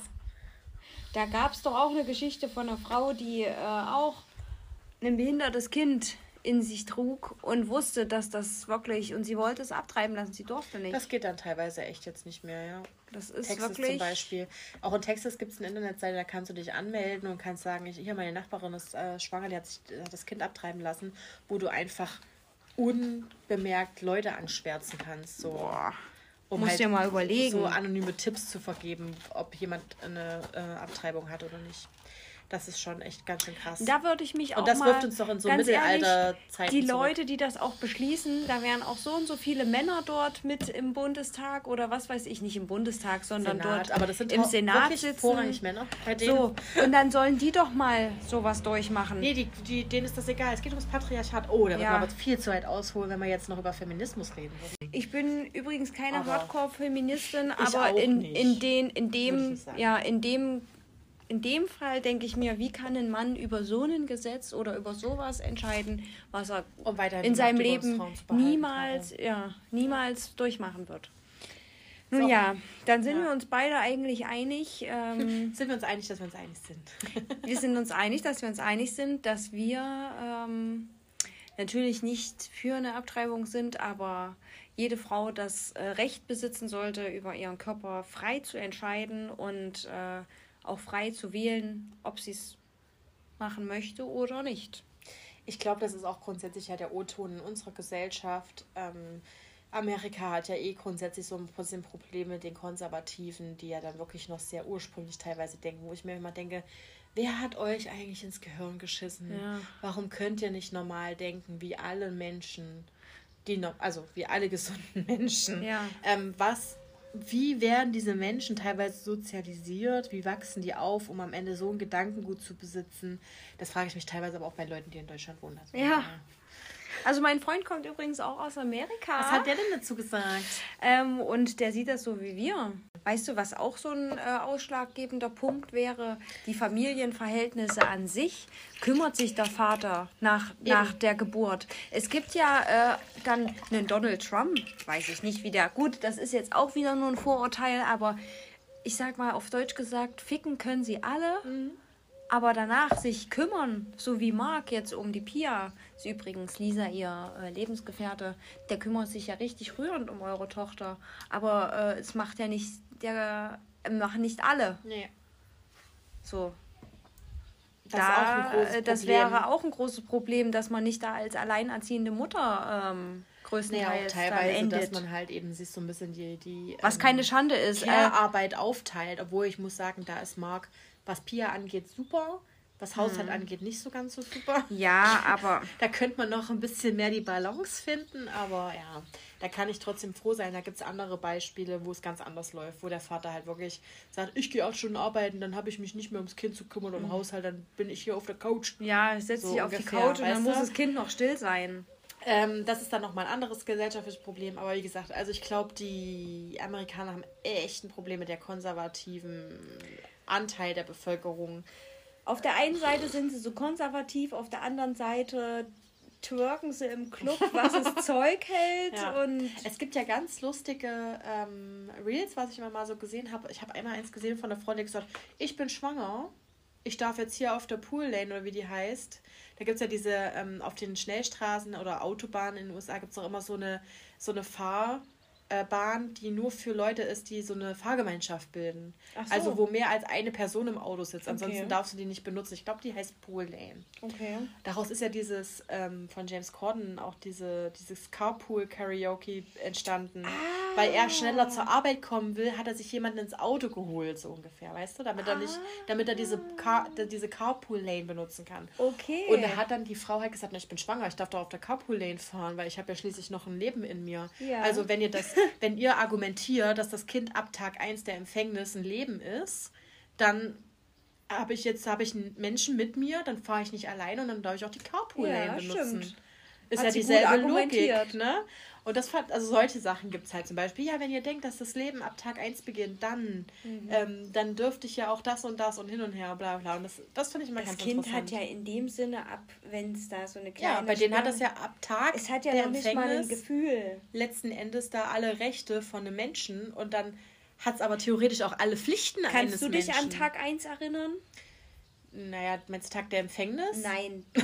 Da gab es doch auch eine Geschichte von einer Frau, die äh, auch ein behindertes Kind in sich trug und wusste, dass das wirklich, und sie wollte es abtreiben lassen, sie durfte nicht.
Das geht dann teilweise echt jetzt nicht mehr, ja. Das ist Texas wirklich... zum Beispiel. Auch in Texas gibt es eine Internetseite, da kannst du dich anmelden und kannst sagen, ich, hier, meine Nachbarin ist äh, schwanger, die hat sich hat das Kind abtreiben lassen, wo du einfach unbemerkt Leute anschwärzen kannst. So. Boah. Um Musst halt dir mal überlegen. So anonyme Tipps zu vergeben, ob jemand eine äh, Abtreibung hat oder nicht. Das ist schon echt ganz schön krass.
Da würde ich mich auch. Und das wirft uns doch in so Mittelalterzeiten. Die zurück. Leute, die das auch beschließen, da wären auch so und so viele Männer dort mit im Bundestag oder was weiß ich, nicht im Bundestag, sondern Senat. dort Aber das sind im Senat sitzen. vorrangig Männer. Bei denen. So, und dann sollen die doch mal sowas durchmachen.
Nee, die, die, denen ist das egal. Es geht ums Patriarchat. Oh, da wird ja. man aber viel zu weit ausholen, wenn wir jetzt noch über Feminismus reden.
Ich bin übrigens keine Hardcore-Feministin, aber in, in, den, in dem, ja, in dem in dem Fall denke ich mir, wie kann ein Mann über so ein Gesetz oder über sowas entscheiden, was er in seinem Leben niemals, ja, niemals durchmachen wird. Nun so. ja, dann sind ja. wir uns beide eigentlich einig. Ähm,
sind wir uns einig, dass wir uns einig sind?
wir sind uns einig, dass wir uns einig sind, dass wir ähm, natürlich nicht für eine Abtreibung sind, aber jede Frau das äh, Recht besitzen sollte, über ihren Körper frei zu entscheiden und äh, auch frei zu wählen, ob sie es machen möchte oder nicht.
Ich glaube, das ist auch grundsätzlich ja der O-Ton in unserer Gesellschaft. Ähm, Amerika hat ja eh grundsätzlich so ein bisschen Probleme mit den Konservativen, die ja dann wirklich noch sehr ursprünglich teilweise denken, wo ich mir immer denke, wer hat euch eigentlich ins Gehirn geschissen? Ja. Warum könnt ihr nicht normal denken, wie alle Menschen, die noch, also wie alle gesunden Menschen? Ja. Ähm, was wie werden diese Menschen teilweise sozialisiert? Wie wachsen die auf, um am Ende so ein Gedankengut zu besitzen? Das frage ich mich teilweise aber auch bei Leuten, die in Deutschland wohnen. Also, ja.
Also mein Freund kommt übrigens auch aus Amerika.
Was hat der denn dazu gesagt?
Ähm, und der sieht das so wie wir. Weißt du, was auch so ein äh, ausschlaggebender Punkt wäre? Die Familienverhältnisse an sich. Kümmert sich der Vater nach, nach der Geburt? Es gibt ja äh, dann einen Donald Trump, weiß ich nicht, wie der. Gut, das ist jetzt auch wieder nur ein Vorurteil, aber ich sag mal auf Deutsch gesagt, ficken können sie alle. Mhm. Aber danach sich kümmern, so wie Marc jetzt um die Pia, ist übrigens Lisa ihr äh, Lebensgefährte, der kümmert sich ja richtig rührend um eure Tochter. Aber äh, es macht ja nicht, der äh, machen nicht alle. Nee. So. Das, da, äh, das wäre auch ein großes Problem, dass man nicht da als alleinerziehende Mutter ähm, größtenteils
naja, teilweise,
endet.
dass man halt eben sich so ein bisschen die, die
Was
ähm,
keine Schande ist. Äh,
Care-Arbeit aufteilt, obwohl ich muss sagen, da ist Marc, was Pia angeht, super, was Haushalt
Hm.
angeht, nicht so ganz so super.
ja, aber
Da könnte man noch ein bisschen mehr die Balance finden, aber ja, da kann ich trotzdem froh sein. Da gibt es andere Beispiele, wo es ganz anders läuft, wo der Vater halt wirklich sagt, ich gehe acht Stunden arbeiten, dann habe ich mich nicht mehr ums Kind zu kümmern und um Haushalt, dann bin ich hier auf der Couch.
ja, setzt
So
sich auf die
ungefähr,
Couch und dann muss das Kind noch still sein.
Ähm, das ist dann nochmal ein anderes gesellschaftliches Problem, aber wie gesagt, also ich glaube, die Amerikaner haben echt ein Problem mit der konservativen Anteil der Bevölkerung.
Auf der einen Seite sind sie so konservativ, auf der anderen Seite twerken sie im Club, was das Zeug hält.
Ja.
Und
Es gibt ja ganz lustige ähm, Reels, was ich immer mal so gesehen habe. Ich habe einmal eins gesehen von einer Frau, die gesagt ich bin schwanger. Ich darf jetzt hier auf der Pool Lane oder wie die heißt. Da gibt es ja diese, ähm, auf den Schnellstraßen oder Autobahnen in den USA gibt es auch immer so eine, so eine Fahrbahn, die nur für Leute ist, die so eine Fahrgemeinschaft bilden.
Ach so.
Also wo mehr als eine Person im Auto sitzt. Ansonsten
Okay.
darfst du die nicht benutzen. Ich glaube, die heißt Pool Lane.
okay.
Daraus ist ja dieses ähm, von James Corden auch diese, dieses Carpool-Karaoke entstanden. Weil er schneller zur Arbeit kommen will, hat er sich jemanden ins Auto geholt, so ungefähr, weißt du? Damit er nicht, damit er diese, Car, diese Carpool-Lane benutzen kann.
Okay.
Und da hat dann die Frau halt gesagt, ich bin schwanger, ich darf doch auf der Carpool-Lane fahren, weil ich habe ja schließlich noch ein Leben in mir.
Ja.
Also wenn ihr das, wenn ihr argumentiert, dass das Kind ab Tag 1 der Empfängnis ein Leben ist, dann habe ich jetzt habe ich einen Menschen mit mir, dann fahre ich nicht alleine und dann darf ich auch die Carpool-Lane
Ja,
benutzen.
stimmt.
Ist
Hat
ja dieselbe Logik, ne? Und das fand, also solche Sachen gibt es halt zum Beispiel. Ja, wenn ihr denkt, dass das Leben ab Tag 1 beginnt, dann,
Mhm.
ähm, dann dürfte ich ja auch das und das und hin und her, bla bla. Und das, das finde ich immer
das
ganz
Kind
interessant.
hat ja in dem Sinne ab, wenn es da so eine kleine
ja, bei denen hat das ja ab Tag
Es hat ja noch nicht mal ein Gefühl.
letzten Endes da alle Rechte von einem Menschen und dann hat es aber theoretisch auch alle Pflichten eines
Kannst du dich
Menschen.
an Tag 1 erinnern?
Naja, meinst du Tag der Empfängnis?
Nein, du.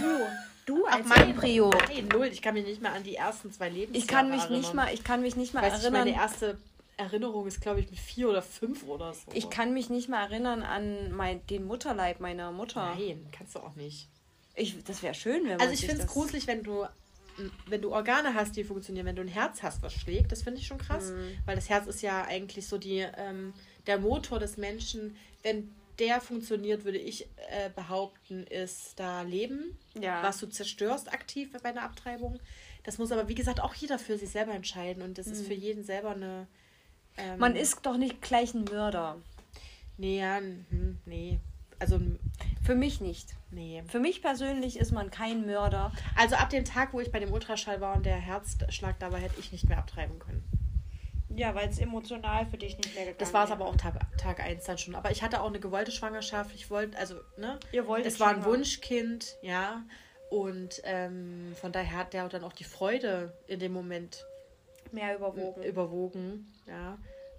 Du
Ach,
als
mein
Embryo.
Nein, null. Ich kann mich nicht mal an die ersten zwei Lebensjahre
Ich kann mich
erinnern.
nicht mal, ich kann mich nicht mal
Weiß ich,
erinnern.
meine erste Erinnerung ist, glaube ich, mit vier oder fünf oder so.
Ich kann mich nicht mal erinnern an mein, den Mutterleib meiner Mutter.
Nein, kannst du auch nicht.
Ich, das wäre schön, wenn man
Also ich finde es gruselig, wenn du wenn du Organe hast, die funktionieren, wenn du ein Herz hast, was schlägt, das finde ich schon krass,
Mhm.
weil das Herz ist ja eigentlich so die ähm, der Motor des Menschen. Wenn der funktioniert, würde ich äh, behaupten, ist da Leben,
Ja.
was du zerstörst aktiv bei einer Abtreibung. Das muss aber wie gesagt auch jeder für sich selber entscheiden und das ist für jeden selber eine ähm,
Mhm. Man ist doch nicht gleich ein Mörder.
nee, ja, hm, nee, also
Für mich nicht.
nee.
Für mich persönlich ist man kein Mörder.
Also ab dem Tag, wo ich bei dem Ultraschall war und der Herzschlag da war, hätte ich nicht mehr abtreiben können.
Ja, weil es emotional für dich nicht mehr gegangen
Das war es aber auch Tag, Tag 1 dann schon. Aber ich hatte auch eine gewollte Schwangerschaft. Ich wollte, also, ne?
Ihr wolltet
Es war ein. Wunschkind, ja. Und ähm, von daher hat der dann auch die Freude in dem Moment
Mehr überwogen.
überwogen, ja.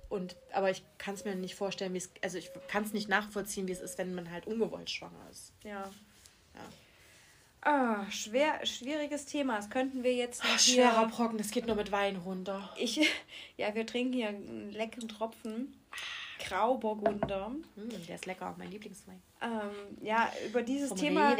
Und, aber ich kann es mir nicht vorstellen, wie es, also ich kann es nicht nachvollziehen, wie es ist, wenn man halt ungewollt schwanger ist.
Ja. Ah, schwer, schwieriges Thema. Das könnten wir jetzt
Ach, schwerer. Brocken, das geht nur mit Wein runter.
Ich, ja, wir trinken hier einen leckeren Tropfen. Grauburgunder.
Hm, der ist lecker, mein Lieblingswein.
Ähm, ja, über dieses
Vom
Thema,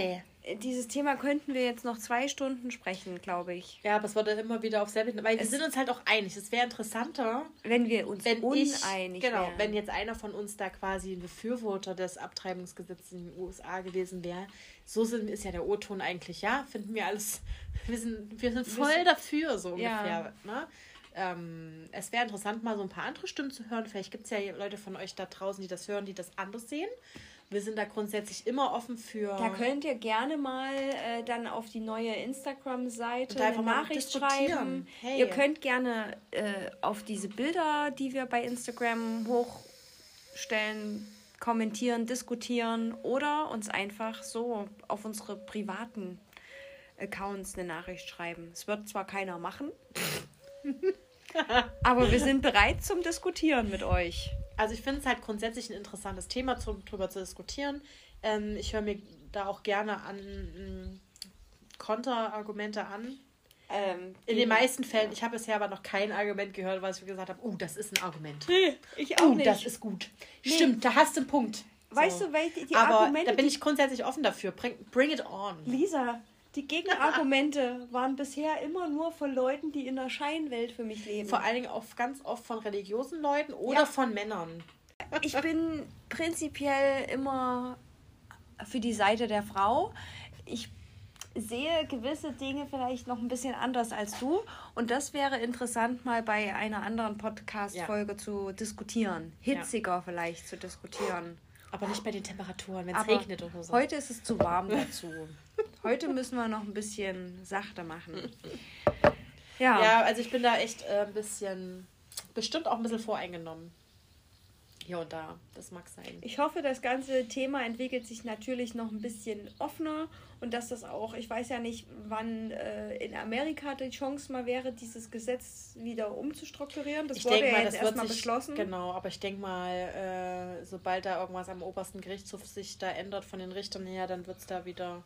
dieses Thema könnten wir jetzt noch zwei Stunden sprechen, glaube ich.
Ja, aber es wird dann immer wieder auf selbe, weil wir
Es-
sind uns halt auch einig. Es wäre interessanter,
Wenn wir uns
wenn
uneinig
ich, genau,
wären.
wenn jetzt einer von uns da quasi ein Befürworter des Abtreibungsgesetzes in den USA gewesen wäre. So sind, ist ja der O-Ton eigentlich, ja, finden wir alles, wir sind, wir sind voll
sind-
dafür, so
Ja.
ungefähr. Ne? Ähm, es wäre interessant, mal so ein paar andere Stimmen zu hören. Vielleicht gibt es ja Leute von euch da draußen, die das hören, die das anders sehen. Wir sind da grundsätzlich immer offen für.
Da könnt ihr gerne mal äh, dann auf die neue Instagram-Seite eine Nachricht schreiben.
Hey.
Ihr könnt gerne äh, auf diese Bilder, die wir bei Instagram hochstellen, kommentieren, diskutieren oder uns einfach so auf unsere privaten Accounts eine Nachricht schreiben. Es wird zwar keiner machen, aber wir sind bereit zum Diskutieren mit euch.
Also ich finde es halt grundsätzlich ein interessantes Thema, zum, drüber zu diskutieren. Ähm, ich höre mir da auch gerne an ähm, Konterargumente an.
Ähm,
In den meisten Fällen, ich habe bisher aber noch kein Argument gehört, was ich gesagt habe, oh, das ist ein Argument.
Nee, ich auch
Oh,
nicht.
das ist gut. Stimmt, da hast du einen Punkt.
Weißt du, welche die
aber
Argumente,
da bin ich grundsätzlich offen dafür. Bring, bring it on.
Lisa, Die Gegenargumente waren bisher immer nur von Leuten, die in der Scheinwelt für mich leben.
Vor allen Dingen auch ganz oft von religiösen Leuten oder ja. von Männern.
Ich bin prinzipiell immer für die Seite der Frau. Ich sehe gewisse Dinge vielleicht noch ein bisschen anders als du. Und das wäre interessant, mal bei einer anderen Podcast-Folge ja. zu diskutieren. Hitziger ja. vielleicht zu diskutieren.
Aber nicht bei den Temperaturen, wenn es regnet oder so.
Heute ist es zu warm dazu. heute müssen wir noch ein bisschen sachter machen.
Ja. Ja, also ich bin da echt äh, ein bisschen, bestimmt auch ein bisschen voreingenommen hier und da. Das mag sein.
Ich hoffe, das ganze Thema entwickelt sich natürlich noch ein bisschen offener und dass das auch, ich weiß ja nicht, wann äh, in Amerika die Chance mal wäre, dieses Gesetz wieder umzustrukturieren. Das ich wurde ja
mal, jetzt erstmal beschlossen. Genau, aber ich denke mal, äh, sobald da irgendwas am obersten Gerichtshof sich da ändert von den Richtern her, dann wird es da wieder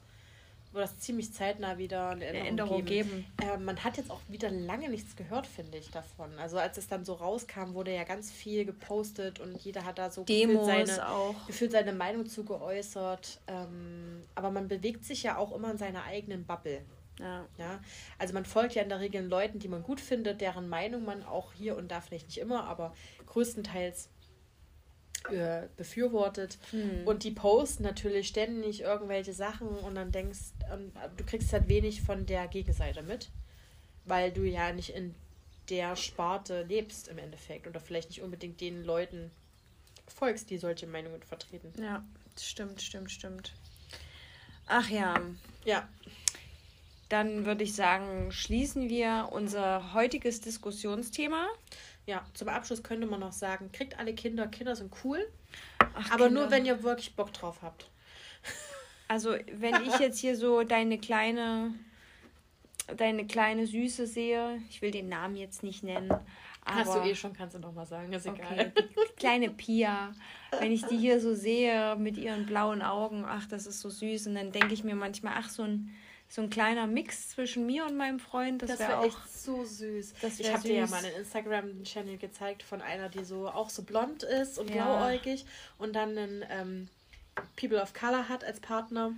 wird das ziemlich zeitnah wieder eine Änderung, Änderung geben. geben. Äh, man hat jetzt auch wieder lange nichts gehört, finde ich, davon. Also als es dann so rauskam, wurde ja ganz viel gepostet und jeder hat da so Demos gefühlt seine, auch. gefühlt seine Meinung zu geäußert. Ähm, aber man bewegt sich ja auch immer in seiner eigenen Bubble. Ja. ja. Also man folgt ja in der Regel Leuten, die man gut findet, deren Meinung man auch hier und da vielleicht nicht immer, aber größtenteils äh, befürwortet. Hm. Und die posten natürlich ständig irgendwelche Sachen und dann denkst, ähm, du kriegst halt wenig von der Gegenseite mit, weil du ja nicht in der Sparte lebst im Endeffekt oder vielleicht nicht unbedingt den Leuten folgst, die solche Meinungen vertreten.
Ja, stimmt, stimmt, stimmt. Ach ja. Ja. Dann würde ich sagen, schließen wir unser heutiges Diskussionsthema.
Ja, zum Abschluss könnte man noch sagen, kriegt alle Kinder, Kinder sind cool, Ach, aber Kinder. nur wenn ihr wirklich Bock drauf habt.
Also, wenn ich jetzt hier so deine kleine deine kleine Süße sehe, ich will den Namen jetzt nicht nennen.
Aber, Hast du eh schon, kannst du noch mal sagen, ist
okay, egal. kleine Pia, wenn ich die hier so sehe mit ihren blauen Augen, ach, das ist so süß. Und dann denke ich mir manchmal, ach, so ein so ein kleiner Mix zwischen mir und meinem Freund. Das, das wäre wär
echt so süß. ich habe dir ja mal einen Instagram-Channel gezeigt von einer, die so auch so blond ist und ja. blauäugig und dann einen ähm, People of Color hat als Partner.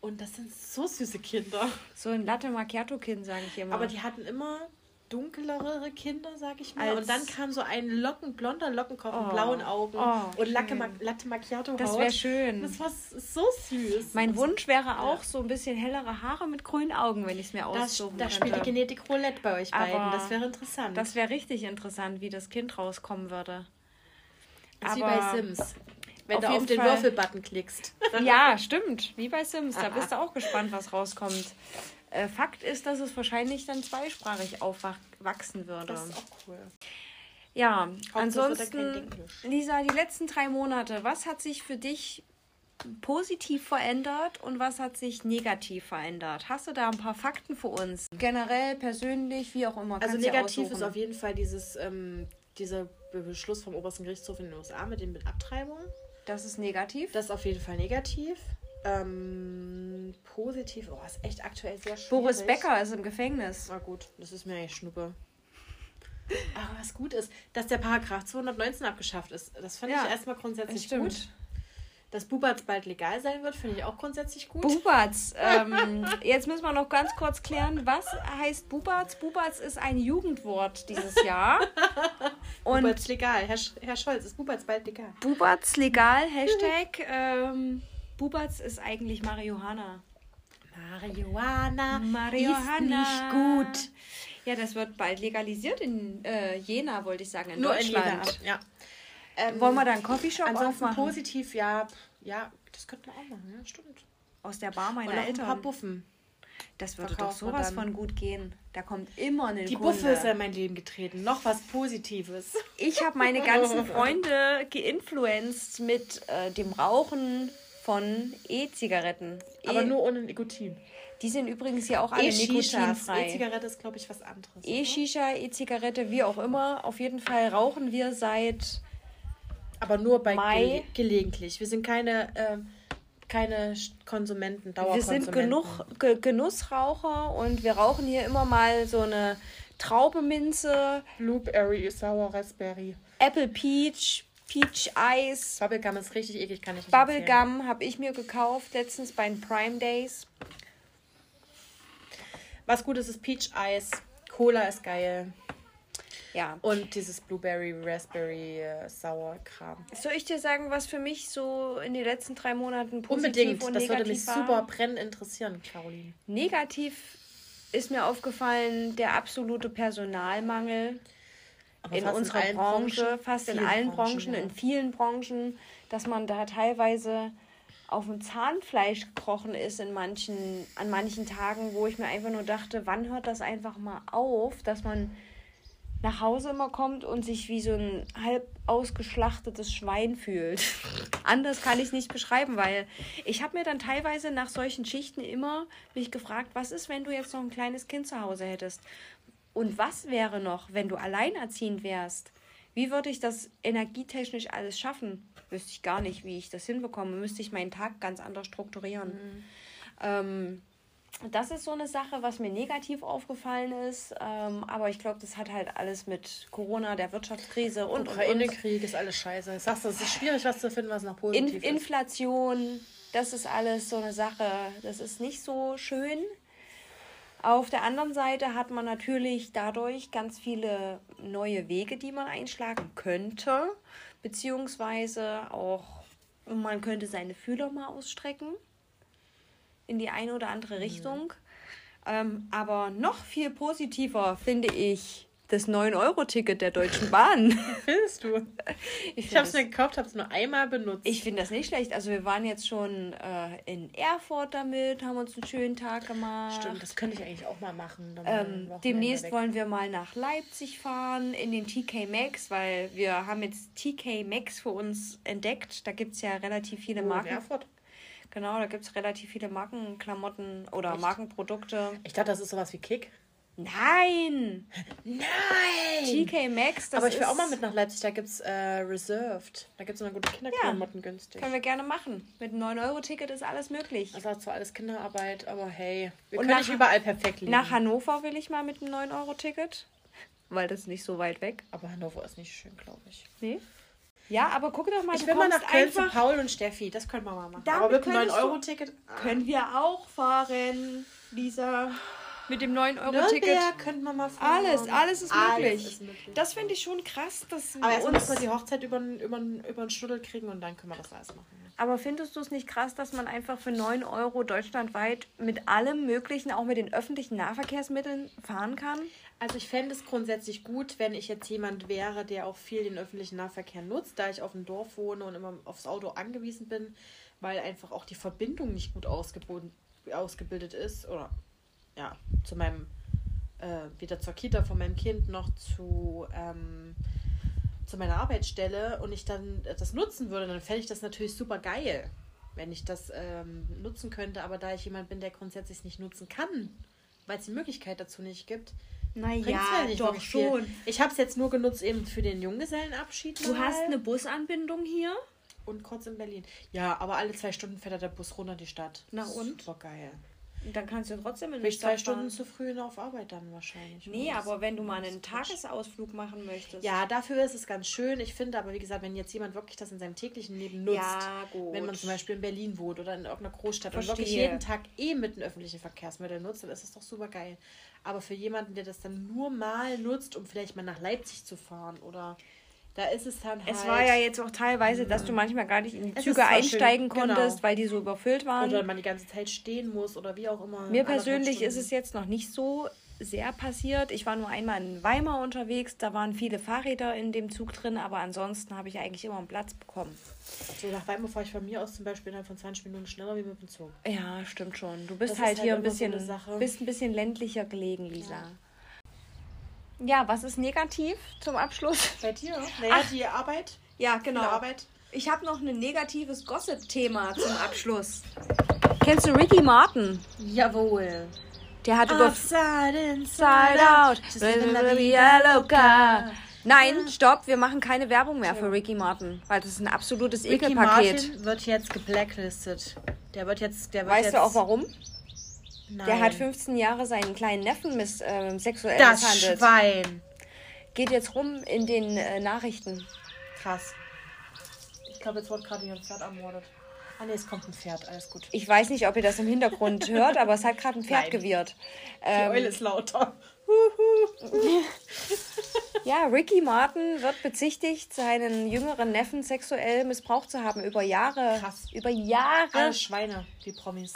Und das sind so süße Kinder.
So ein Latte Macchiato-Kind, sage ich immer.
Aber die hatten immer dunklere Kinder, sag ich mal. Als und dann kam so ein Locken, blonder Lockenkopf oh. mit blauen Augen oh, und Latte, Latte Macchiato Haut. Das wäre schön. Das war so süß.
Mein Wunsch wäre auch ja. so ein bisschen hellere Haare mit grünen Augen, wenn ich es mir aussuchen
Da könnte. spielt die Genetik Roulette bei euch beiden. Aber das wäre interessant.
Das wäre richtig interessant, wie das Kind rauskommen würde.
Das ist wie bei Sims. Wenn du auf den Würfelbutton klickst.
ja, stimmt. Wie bei Sims. Da bist du auch gespannt, was rauskommt. Äh, Fakt ist, dass es wahrscheinlich dann zweisprachig aufwachsen würde. Das ist auch cool. Ja, ansonsten, Lisa, die letzten drei Monate, was hat sich für dich positiv verändert und was hat sich negativ verändert? Hast du da ein paar Fakten für uns? Generell, persönlich, wie auch immer.
Also negativ ist auf jeden Fall dieses, ähm, dieser Beschluss vom obersten Gerichtshof in den USA mit den Abtreibungen.
Das ist negativ?
Das ist auf jeden Fall negativ. Ähm, positiv, oh, ist echt aktuell sehr schwierig.
Boris Becker ist im Gefängnis.
Na gut, das ist mir eigentlich Schnuppe. Aber was gut ist, dass der Paragraph 219 abgeschafft ist. Das fand ja, ich erstmal grundsätzlich gut. Dass Bubatz bald legal sein wird, finde ich auch grundsätzlich gut.
Bubatz. Ähm, jetzt müssen wir noch ganz kurz klären, was heißt Bubatz? Bubatz ist ein Jugendwort dieses Jahr.
Und Bubatz legal. Herr, Herr Scholz, ist Bubatz bald legal?
Bubatz legal, Hashtag. Ähm, Bubatz ist eigentlich Marihuana.
Marihuana, Marihuana ist nicht gut.
Ja, das wird bald legalisiert in äh, Jena, wollte ich sagen, in Nur Deutschland. In Jena, ja. Ähm, Wollen wir da einen Coffeeshop
ansonsten aufmachen? positiv, ja, ja, das könnte man auch machen, ja, stimmt.
Aus der Bar meiner Eltern. ein paar Buffen. Das würde doch sowas von gut gehen. Da kommt immer eine
Die Kunde. Buffe ist in mein Leben getreten. Noch was Positives.
Ich habe meine ganzen Freunde geinfluenced mit äh, dem Rauchen von E-Zigaretten.
Aber e nur ohne Nikotin.
Die sind übrigens ja auch alle e nikotinfrei.
E-Zigarette ist, glaube ich, was anderes.
E-Shisha, E-Zigarette, wie auch immer. Auf jeden Fall rauchen wir seit.
Aber nur bei Mai. Ge gelegentlich. Wir sind keine. Äh, keine Konsumenten, Dauerkonsumenten.
Wir sind genug, Ge Genussraucher und wir rauchen hier immer mal so eine Traubeminze.
Blueberry, Sour Raspberry.
Apple Peach, Peach Eis.
Bubblegum ist richtig eklig, kann ich
nicht Bubblegum habe ich mir gekauft letztens bei den Prime Days.
Was gut ist, ist Peach Eis. Cola ist geil.
Ja.
Und dieses Blueberry, Raspberry, äh, Sour Kram.
Soll ich dir sagen, was für mich so in den letzten drei Monaten positiv
Unbedingt.
und
Das
negativ
würde mich
war?
super brennend interessieren, Caroline.
Negativ ist mir aufgefallen der absolute Personalmangel
Aber
in
in
unserer
allen
Branche,
Branchen,
fast in allen
Branchen,
Branchen,
ja.
in vielen Branchen, dass man da teilweise auf dem Zahnfleisch gekrochen ist in manchen, an manchen Tagen, wo ich mir einfach nur dachte, wann hört das einfach mal auf, dass man nach Hause immer kommt und sich wie so ein halb ausgeschlachtetes Schwein fühlt. Anders kann ich es nicht beschreiben, weil ich habe mir dann teilweise nach solchen Schichten immer mich gefragt, was ist, wenn du jetzt noch ein kleines Kind zu Hause hättest? Und was wäre noch, wenn du alleinerziehend wärst? Wie würde ich das energietechnisch alles schaffen? Wüsste ich gar nicht, wie ich das hinbekomme. Müsste ich meinen Tag ganz anders strukturieren. Ähm, das ist so eine Sache, was mir negativ aufgefallen ist. Ähm, aber ich glaube, das hat halt alles mit Corona, der Wirtschaftskrise und,
Ukraine-Krieg ist alles scheiße. Ich sag's, es ist schwierig, was zu finden, was noch positiv
In
ist.
Inflation, das ist alles so eine Sache, das ist nicht so schön. Auf der anderen Seite hat man natürlich dadurch ganz viele neue Wege, die man einschlagen könnte, beziehungsweise auch man könnte seine Fühler mal ausstrecken in die eine oder andere Richtung. Ähm, aber noch viel positiver finde ich das 9-Euro-Ticket der Deutschen Bahn.
Findest du?
Ich,
Ich hab's
das-
mir gekauft, hab's nur einmal benutzt.
ich finde das nicht schlecht. Also wir waren jetzt schon äh, in Erfurt damit, haben uns einen schönen Tag gemacht.
Stimmt, das könnte ich eigentlich auch mal machen.
Ähm, demnächst wollen wir mal nach Leipzig fahren, in den TK Maxx, weil wir haben jetzt TK Maxx für uns entdeckt. Da gibt es ja relativ viele
in
Marken.
Erfurt?
Genau, da gibt es relativ viele Markenklamotten oder Markenprodukte.
Ich dachte, das ist sowas wie Kick.
Nein!
Nein!
TK Maxx, das
Aber ich will
ist,
auch mal mit nach Leipzig, da gibt's äh, Reserved. Da gibt's immer gute Kinderklamotten günstig.
Können wir gerne machen. Mit einem 9-Euro-Ticket ist alles möglich.
Das war zwar alles Kinderarbeit, aber hey, wir
Und
können
nach-
nicht überall perfekt leben.
Nach Hannover will ich mal mit einem 9-Euro-Ticket. Weil das ist nicht so weit weg.
aber Hannover ist nicht schön, glaube ich.
Nee. Ja, aber guck doch mal,
Ich
du
will mal nach Köln zu
einfach-
Paul und Steffi. Das können wir mal machen.
Damit
aber mit einem
könntest du-
9-Euro-Ticket.
Können wir auch fahren, Lisa. Mit dem 9-Euro-Ticket.
Nürnberg könnten wir mal fahren.
Alles, alles ist
Alles
möglich.
ist möglich.
Das finde ich schon krass, dass
aber
wir
erstmal
uns.
müssen wir die Hochzeit über, über, über den Schnuddel kriegen und dann können wir das alles machen.
Aber findest du es nicht krass, dass man einfach für 9 Euro deutschlandweit mit allem Möglichen, auch mit den öffentlichen Nahverkehrsmitteln fahren kann?
Also ich fände es grundsätzlich gut, wenn ich jetzt jemand wäre, der auch viel den öffentlichen Nahverkehr nutzt, da ich auf dem Dorf wohne und immer aufs Auto angewiesen bin, weil einfach auch die Verbindung nicht gut ausgebildet, ausgebildet ist. Oder ja, zu meinem, äh, wieder zur Kita von meinem Kind noch zu, ähm, zu meiner Arbeitsstelle und ich dann das nutzen würde, dann fände ich das natürlich super geil, wenn ich das ähm, nutzen könnte. Aber da ich jemand bin, der grundsätzlich nicht nutzen kann, weil es die Möglichkeit dazu nicht gibt, bringt's mir nicht wirklich Viel. Ich habe es jetzt nur genutzt eben für den Junggesellenabschied.
Du
mal
hast eine Busanbindung hier.
und kurz in Berlin. Ja, aber alle zwei Stunden fährt der Bus runter die Stadt.
Na und?
Super geil.
Und dann kannst du trotzdem in
ich zwei
fahren.
Stunden zu früh auf Arbeit dann wahrscheinlich.
Nee, aber wenn du mal einen. Tagesausflug machen möchtest.
Ja, dafür ist es ganz schön. Ich finde aber, wie gesagt, wenn jetzt jemand wirklich das in seinem täglichen Leben nutzt,
Ja, gut.
wenn man zum Beispiel in Berlin wohnt oder in irgendeiner Großstadt und
Verstehe.
wirklich jeden Tag eh mit den öffentlichen Verkehrsmitteln nutzt, dann ist das doch super geil. Aber für jemanden, der das dann nur mal nutzt, um vielleicht mal nach Leipzig zu fahren oder da ist es dann halt.
Es war ja jetzt auch teilweise, dass du manchmal gar nicht in die Züge einsteigen
schön, genau.
konntest, weil die so überfüllt waren.
Oder man die ganze Zeit stehen muss oder wie auch immer.
Mir persönlich ist es jetzt noch nicht so sehr passiert. Ich war nur einmal in Weimar unterwegs, da waren viele Fahrräder in dem Zug drin, aber ansonsten habe ich eigentlich immer einen Platz bekommen.
So nach Weimar fahre ich von mir aus zum Beispiel innerhalb von 20 Minuten schneller wie mit dem Zug.
Ja, stimmt schon. Du bist halt
halt
hier ein
so
bisschen,
Sache.
bist ein bisschen ländlicher gelegen, Lisa. Ja. Was ist negativ zum Abschluss?
Bei dir? Naja, die Arbeit.
Ja,
Genau. Arbeit.
Ich habe noch ein negatives Gossip-Thema zum Abschluss. Kennst du Ricky Martin?
Jawohl.
Der hat über
Upside, inside
Inside Out. Yellow. Car. Nein, stopp, wir machen keine Werbung mehr für Ricky Martin, weil das ist ein absolutes
Ricky
Ekelpaket.
Martin wird jetzt geblacklisted. Der wird jetzt, der wird
Weißt
jetzt,
du auch warum?
Nein.
Der hat 15 Jahre seinen kleinen Neffen miss, äh, sexuell
das
misshandelt.
Schwein.
Geht jetzt rum in den äh, Nachrichten.
Krass. Ich glaube, jetzt wurde gerade jemand Pferd ermordet. Ah nee, es kommt ein Pferd, alles gut.
Ich weiß nicht, ob ihr das im Hintergrund hört, aber es hat gerade ein Pferd
Nein.
gewirrt.
Die
Ähm,
Eule ist lauter.
ja, Ricky Martin wird bezichtigt, seinen jüngeren Neffen sexuell missbraucht zu haben über Jahre.
Krass.
Über Jahre.
Alle Schweine, die Promis.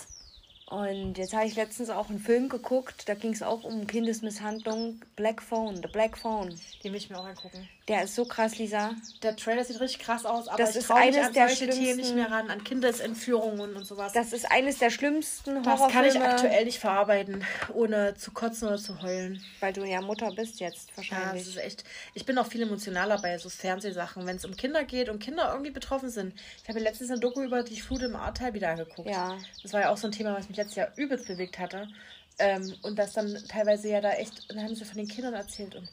Und jetzt habe ich letztens auch einen Film geguckt, da ging es auch um Kindesmisshandlung. Black Phone, The Black Phone.
Den will ich mir auch angucken.
Der ist so krass, Lisa.
Der Trailer sieht richtig krass aus, aber
Das
ich
ist
mich
eines
an
der
solche Themen nicht
schlimmsten-
mehr ran, an Kindesentführungen und sowas.
Das ist eines der schlimmsten
Das
Horrorfilme.
kann ich aktuell nicht verarbeiten, ohne zu kotzen oder zu heulen.
Weil du ja Mutter bist jetzt
Ja,
wahrscheinlich.
das ist echt. Ich bin auch viel emotionaler bei so Fernsehsachen, wenn es um Kinder geht und Kinder irgendwie betroffen sind. Ich habe letztens eine Doku über die Flut im Ahrtal wieder angeguckt.
Ja.
Das war ja auch so ein Thema, was mich letztes Jahr übelst bewegt hatte. Ähm, und das dann teilweise ja da echt, dann haben sie von den Kindern erzählt und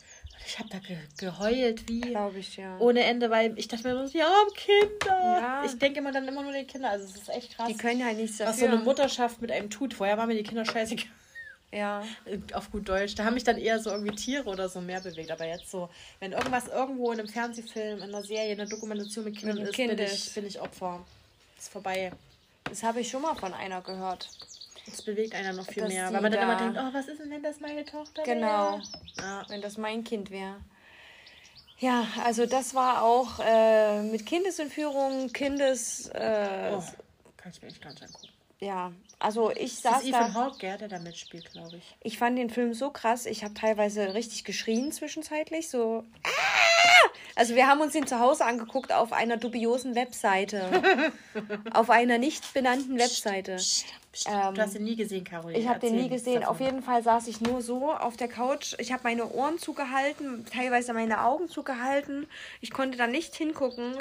ich habe da ge geheult wie
Glaube ich, ja.
ohne Ende, weil ich dachte mir nur, so, die armen Kinder.
Ja.
Ich denke immer dann immer nur den Kinder. Also es ist echt krass,
Die können halt nichts dafür.
was so eine Mutterschaft mit einem tut. Vorher waren mir die Kinder scheißegal.
Ja.
Auf gut Deutsch. Da haben mich dann eher so irgendwie Tiere oder so mehr bewegt. Aber jetzt so, wenn irgendwas irgendwo in einem Fernsehfilm, in einer Serie, in einer Dokumentation mit Kindern
Mit
ist,
Kind
bin
ist.
ich, bin ich Opfer. Ist vorbei.
Das habe ich schon mal von einer gehört.
Das bewegt einer noch viel mehr. Weil man dann
da-
immer denkt, oh, was ist denn, wenn das meine Tochter
Genau.
wäre? Ja.
Wenn das mein Kind wäre. Ja, also das war auch äh, mit Kindesentführung, Kindes. Äh,
Oh, kann ich mir nicht angucken.
Ja, also ich
Das
saß
ist
da.
Ethan Hawke, der da mitspielt, glaube ich.
Ich fand den Film so krass. Ich habe teilweise richtig geschrien zwischenzeitlich. So. "Ah!" Also wir haben uns den zu Hause angeguckt auf einer dubiosen Webseite. auf einer nicht benannten Webseite. Ähm,
du hast ihn nie gesehen, Caroline.
Ich habe den nie gesehen.
davon.
Auf jeden Fall saß ich nur so auf der Couch. Ich habe meine Ohren zugehalten, teilweise meine Augen zugehalten. Ich konnte da nicht hingucken.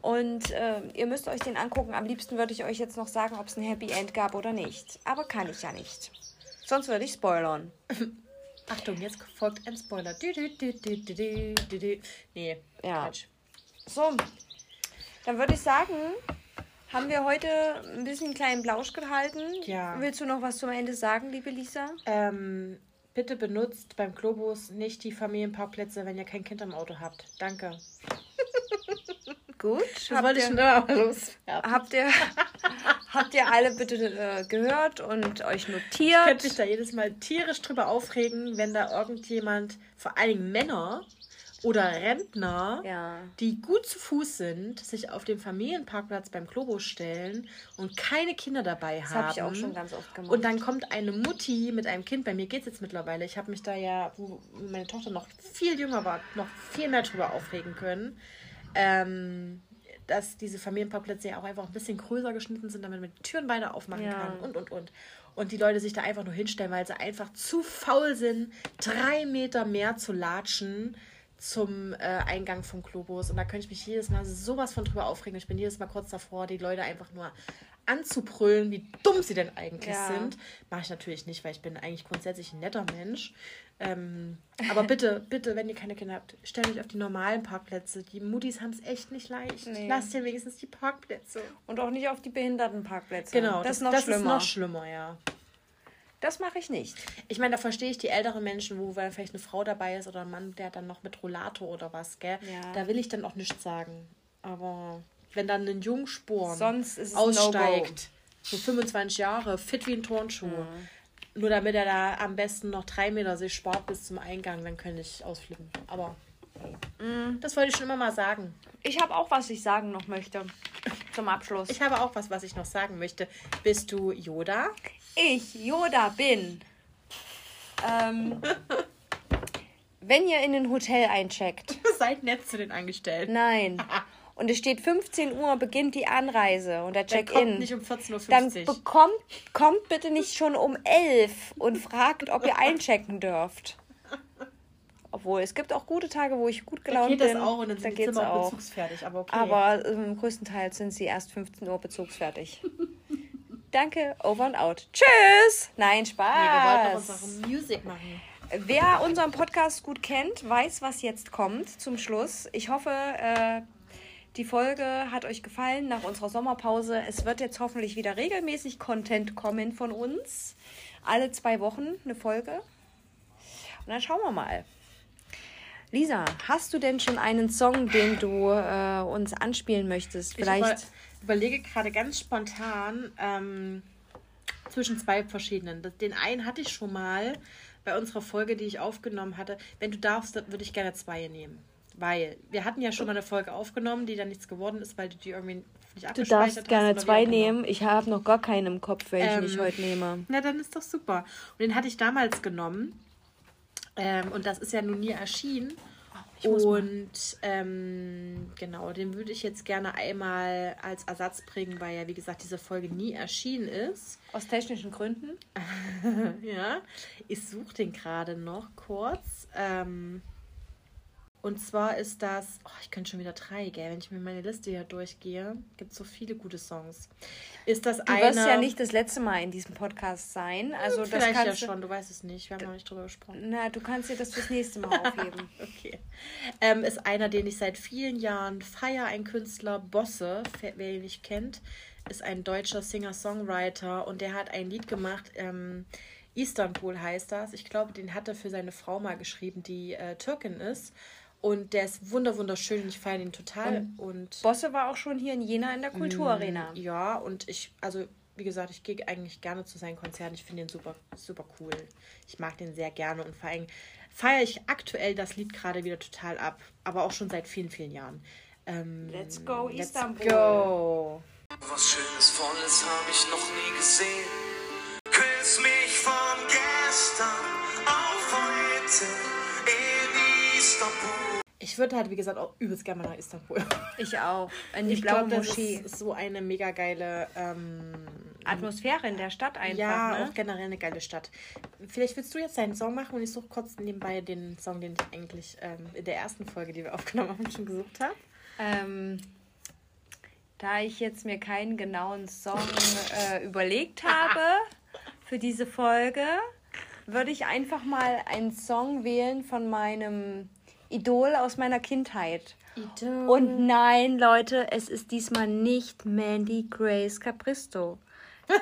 Und äh, ihr müsst euch den angucken. Am liebsten würde ich euch jetzt noch sagen, ob es ein Happy End gab oder nicht. Aber kann ich ja nicht. Sonst würde ich spoilern.
Achtung, jetzt folgt ein Spoiler. Du, du, du, du, du, du, du, du. Nee,
Ja.
Quatsch.
So, dann würde ich sagen, haben wir heute ein bisschen einen kleinen Blausch gehalten.
Ja.
Willst du noch was zum Ende sagen, liebe Lisa?
Ähm, bitte benutzt beim Globus nicht die Familienparkplätze, wenn ihr kein Kind im Auto habt. Danke.
Gut.
Das wollte ich schon immer mal loswerden.
Habt ihr, habt ihr alle bitte äh, gehört und euch
Ich könnte
notiert?
mich da jedes Mal tierisch drüber aufregen, wenn da irgendjemand, vor allen Dingen Männer oder Rentner,
Ja.
die gut zu Fuß sind, sich auf den Familienparkplatz beim Globus stellen und keine Kinder dabei
Das
haben.
habe ich auch schon ganz oft gemacht.
Und dann kommt eine Mutti mit einem Kind. Bei mir geht es jetzt mittlerweile. Ich habe mich da ja, wo meine Tochter noch viel jünger war, noch viel mehr drüber aufregen können. Ähm, dass diese Familienparkplätze ja auch einfach ein bisschen größer geschnitten sind, damit man die Türen beide aufmachen
Ja.
kann und, und, und. Und die Leute sich da einfach nur hinstellen, weil sie einfach zu faul sind, drei Meter mehr zu latschen zum äh, Eingang vom Globus. Und da könnte ich mich jedes Mal sowas von drüber aufregen. Ich bin jedes Mal kurz davor, die Leute einfach nur anzubrüllen, wie dumm sie denn eigentlich
Ja.
sind. Mache ich natürlich nicht, weil ich bin eigentlich grundsätzlich ein netter Mensch. Ähm, aber bitte, bitte, wenn ihr keine Kinder habt, stellt euch auf die normalen Parkplätze. Die Muttis haben es echt nicht leicht.
Nee.
Lasst ihr wenigstens die Parkplätze.
Und auch nicht auf die Behindertenparkplätze.
Genau,
das,
das,
ist noch
das
schlimmer.
ist noch schlimmer, ja.
Das mache ich nicht.
Ich meine, da verstehe ich die älteren Menschen, wo weil vielleicht eine Frau dabei ist oder ein Mann, der dann noch mit Rollator oder was, gell?
Ja.
Da will ich dann auch nichts sagen. Aber wenn dann ein Jungsporn aussteigt, so 25 Jahre, fit wie ein Turnschuh, nur damit er da am besten noch drei Meter sich spart bis zum Eingang, dann könnte ich ausflippen. Aber das wollte ich schon immer mal sagen.
Ich habe auch was ich sagen noch möchte. Zum Abschluss.
Ich habe auch was, was ich noch sagen möchte. Bist du Yoda?
ich Yoda bin. Ähm, wenn ihr in ein Hotel eincheckt,
Seid nett zu den Angestellten.
nein, und es steht 15 Uhr, beginnt die Anreise und der
Dann
Check-in,
nicht um 14.50
dann
Uhr.
bekommt, kommt bitte nicht schon um 11 und fragt, ob ihr einchecken dürft. Obwohl, es gibt auch gute Tage, wo ich gut gelaunt
geht das
bin.
auch und dann sind
da
die Zimmer auch bezugsfertig. Aber okay.
Aber ähm, größtenteils sind sie erst 15 Uhr bezugsfertig. Danke, over and out. Tschüss! Nein,
Nee, wir wollten noch
Spaß.
unsere Musik machen.
Wer unseren Podcast gut kennt, weiß, was jetzt kommt zum Schluss. Ich hoffe, äh, die Folge hat euch gefallen nach unserer Sommerpause. Es wird jetzt hoffentlich wieder regelmäßig Content kommen von uns. Alle zwei Wochen eine Folge. Und dann schauen wir mal. Lisa, hast du denn schon einen Song, den du äh, uns anspielen möchtest?
Ich hab
Vielleicht.
überlege gerade ganz spontan ähm, zwischen zwei verschiedenen. Den einen hatte ich schon mal bei unserer Folge, die ich aufgenommen hatte. Wenn du darfst, würde ich gerne zwei nehmen. Weil wir hatten ja schon mal eine Folge aufgenommen, die dann nichts geworden ist, weil du die irgendwie nicht
abgespeichert Du darfst gerne zwei nehmen. Ich habe noch gar keinen im Kopf, welchen ähm, ich heute nehme.
Na, dann ist doch super. Und den hatte ich damals genommen. Ähm, und das ist ja nun nie erschienen. Und ähm, genau, den würde ich jetzt gerne einmal als Ersatz bringen, weil ja, wie gesagt, diese Folge nie erschienen ist.
Aus technischen Gründen?
ja, ich suche den gerade noch kurz. Ähm, und zwar ist das, oh, ich könnte schon wieder drei, gell, wenn ich mir meine Liste hier durchgehe, gibt es so viele gute Songs. Ist das
du eine... wirst ja nicht das letzte Mal in diesem Podcast sein. Also hm,
Vielleicht das ja schon, du weißt es nicht, wir haben noch nicht drüber gesprochen.
Na, du kannst dir das fürs nächste Mal aufheben.
okay. Ähm, ist einer, den ich seit vielen Jahren feiere, ein Künstler, Bosse, wer ihn nicht kennt, ist ein deutscher Singer-Songwriter und der hat ein Lied gemacht, ähm, Istanbul heißt das. Ich glaube, den hat er für seine Frau mal geschrieben, die äh, Türkin ist. Und der ist wunder wunderschön. Ich feiere ihn total. Und,
und Bosse war auch schon hier in Jena in der Kulturarena.
Mm, ja, und ich, also wie gesagt, ich gehe eigentlich gerne zu seinen Konzerten. Ich finde ihn super, super cool. Ich mag den sehr gerne und vor allem feiere ich aktuell das Lied gerade wieder total ab. Aber auch schon seit vielen, vielen Jahren. Ähm, let's go, let's Istanbul. Go. Was Schönes, Volles habe ich noch nie gesehen. Küss mich von gestern auf heute in Istanbul. Ich würde halt, wie gesagt, auch übelst gerne mal nach Istanbul.
Ich auch. In die
ich blaue glaub, Moschee. Das ist so eine mega geile ähm,
Atmosphäre in der Stadt einfach.
Ja, ne? auch generell eine geile Stadt. Vielleicht willst du jetzt deinen Song machen und ich suche kurz nebenbei den Song, den ich eigentlich ähm, in der ersten Folge, die wir aufgenommen haben, schon gesucht habe.
Ähm, da ich jetzt mir keinen genauen Song äh, überlegt habe für diese Folge, würde ich einfach mal einen Song wählen von meinem Idol aus meiner Kindheit. Idol. Und nein, Leute, es ist diesmal nicht Mandy Grace Capristo.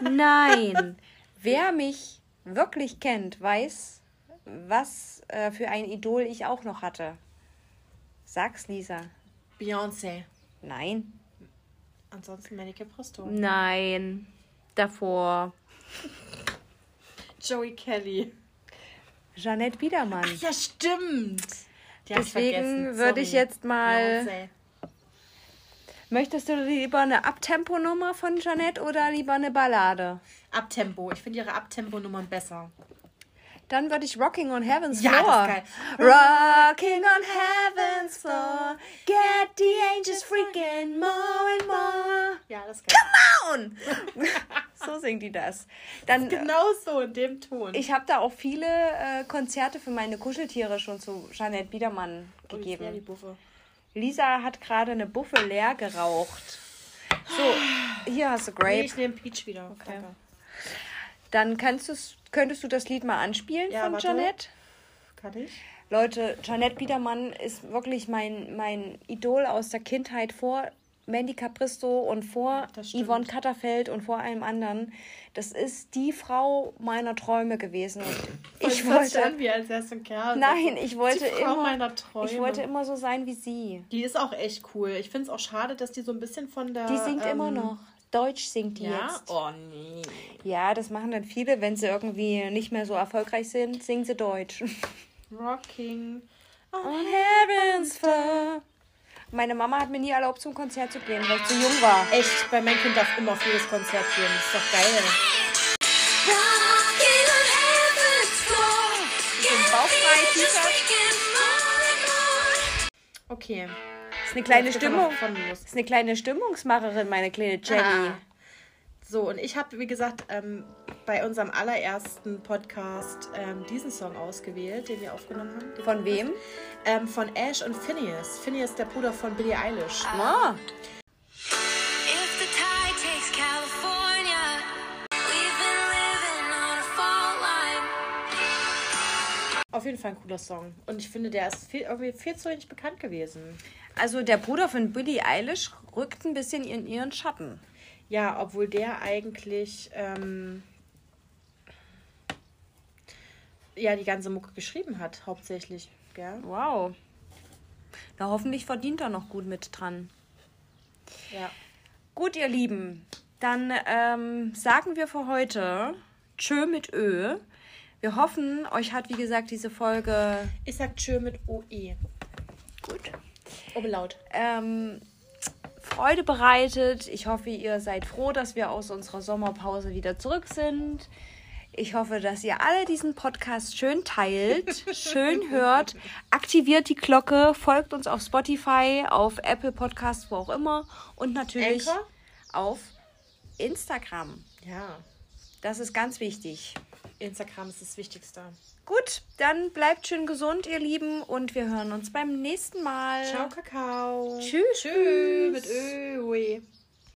Nein. Wer mich wirklich kennt, weiß, was äh, für ein Idol ich auch noch hatte. Sag's, Lisa.
Beyoncé.
Nein.
Ansonsten Mandy Capristo.
Nein. Davor.
Joey Kelly.
Jeanette Biedermann.
Ach, ja, stimmt.
Die Deswegen würde ich jetzt mal. Ja, Möchtest du lieber eine Abtempo-Nummer von Jeanette oder lieber eine Ballade?
Abtempo. Ich finde ihre Abtempo-Nummern besser.
Dann würde ich Rocking on Heaven's Floor. Ja, das ist geil. Rocking on Heaven's Floor. Get the angels freaking more and more. Ja, das ist geil. Come on! so singt die das.
Dann, genau so in dem Ton.
Ich habe da auch viele äh, Konzerte für meine Kuscheltiere schon zu Jeanette Biedermann gegeben. Oh, die Buffe. Lisa hat gerade eine Buffe leer geraucht. So, hier hast du Grape. Nee,
ich nehme Peach wieder.
Okay. Danke. Dann könntest du das Lied mal anspielen ja, von warte. Janette?
Kann ich?
Leute, Janette Biedermann ist wirklich mein, mein Idol aus der Kindheit vor Mandy Capristo und vor Yvonne Katterfeld und vor allem anderen. Das ist die Frau meiner Träume gewesen. Und ich wollte
an, wie als ein Kerl.
Nein, ich wollte immer. Ich wollte immer so sein wie sie.
Die ist auch echt cool. Ich finde es auch schade, dass die so ein bisschen von der.
Die singt ähm, immer noch. Deutsch singt die ja? jetzt.
Oh nee.
Ja, das machen dann viele, wenn sie irgendwie nicht mehr so erfolgreich sind, singen sie Deutsch.
Rocking
on, heaven's floor. Meine Mama hat mir nie erlaubt, zum Konzert zu gehen, weil ich zu jung war.
Echt? Bei meinem Kind darf immer auf jedes Konzert gehen. Das ist doch geil. Okay.
Ist eine kleine Stimmung. Ist eine kleine Stimmungsmacherin, meine kleine Jenny. Ah.
So, und ich habe, wie gesagt, ähm, bei unserem allerersten Podcast ähm, diesen Song ausgewählt, den wir aufgenommen haben.
Von wem?
Ähm, von Ash und Phineas. Phineas, der Bruder von Billie Eilish.
Ah.
Auf jeden Fall ein cooler Song. Und ich finde, der ist viel, irgendwie viel zu wenig bekannt gewesen.
Also der Bruder von Billie Eilish rückt ein bisschen in ihren Schatten.
Ja, obwohl der eigentlich ähm, ja die ganze Mucke geschrieben hat, hauptsächlich. Gell?
Wow. Na, hoffentlich verdient er noch gut mit dran.
Ja.
Gut, ihr Lieben, dann ähm, sagen wir für heute Tschö mit Ö. Wir hoffen, euch hat, wie gesagt, diese Folge.
Ich sag Tschö mit OE.
Gut.
Oberlaut.
Ähm, Freude bereitet. Ich hoffe, ihr seid froh, dass wir aus unserer Sommerpause wieder zurück sind. Ich hoffe, dass ihr alle diesen Podcast schön teilt, schön hört, aktiviert die Glocke, folgt uns auf Spotify, auf Apple Podcasts, wo auch immer und natürlich
Anchor?
auf Instagram.
Ja.
Das ist ganz wichtig.
Instagram ist das Wichtigste.
Gut, dann bleibt schön gesund, ihr Lieben, und wir hören uns beim nächsten Mal.
Ciao, Kakao.
Tschüss.
Tschüss mit Öwe.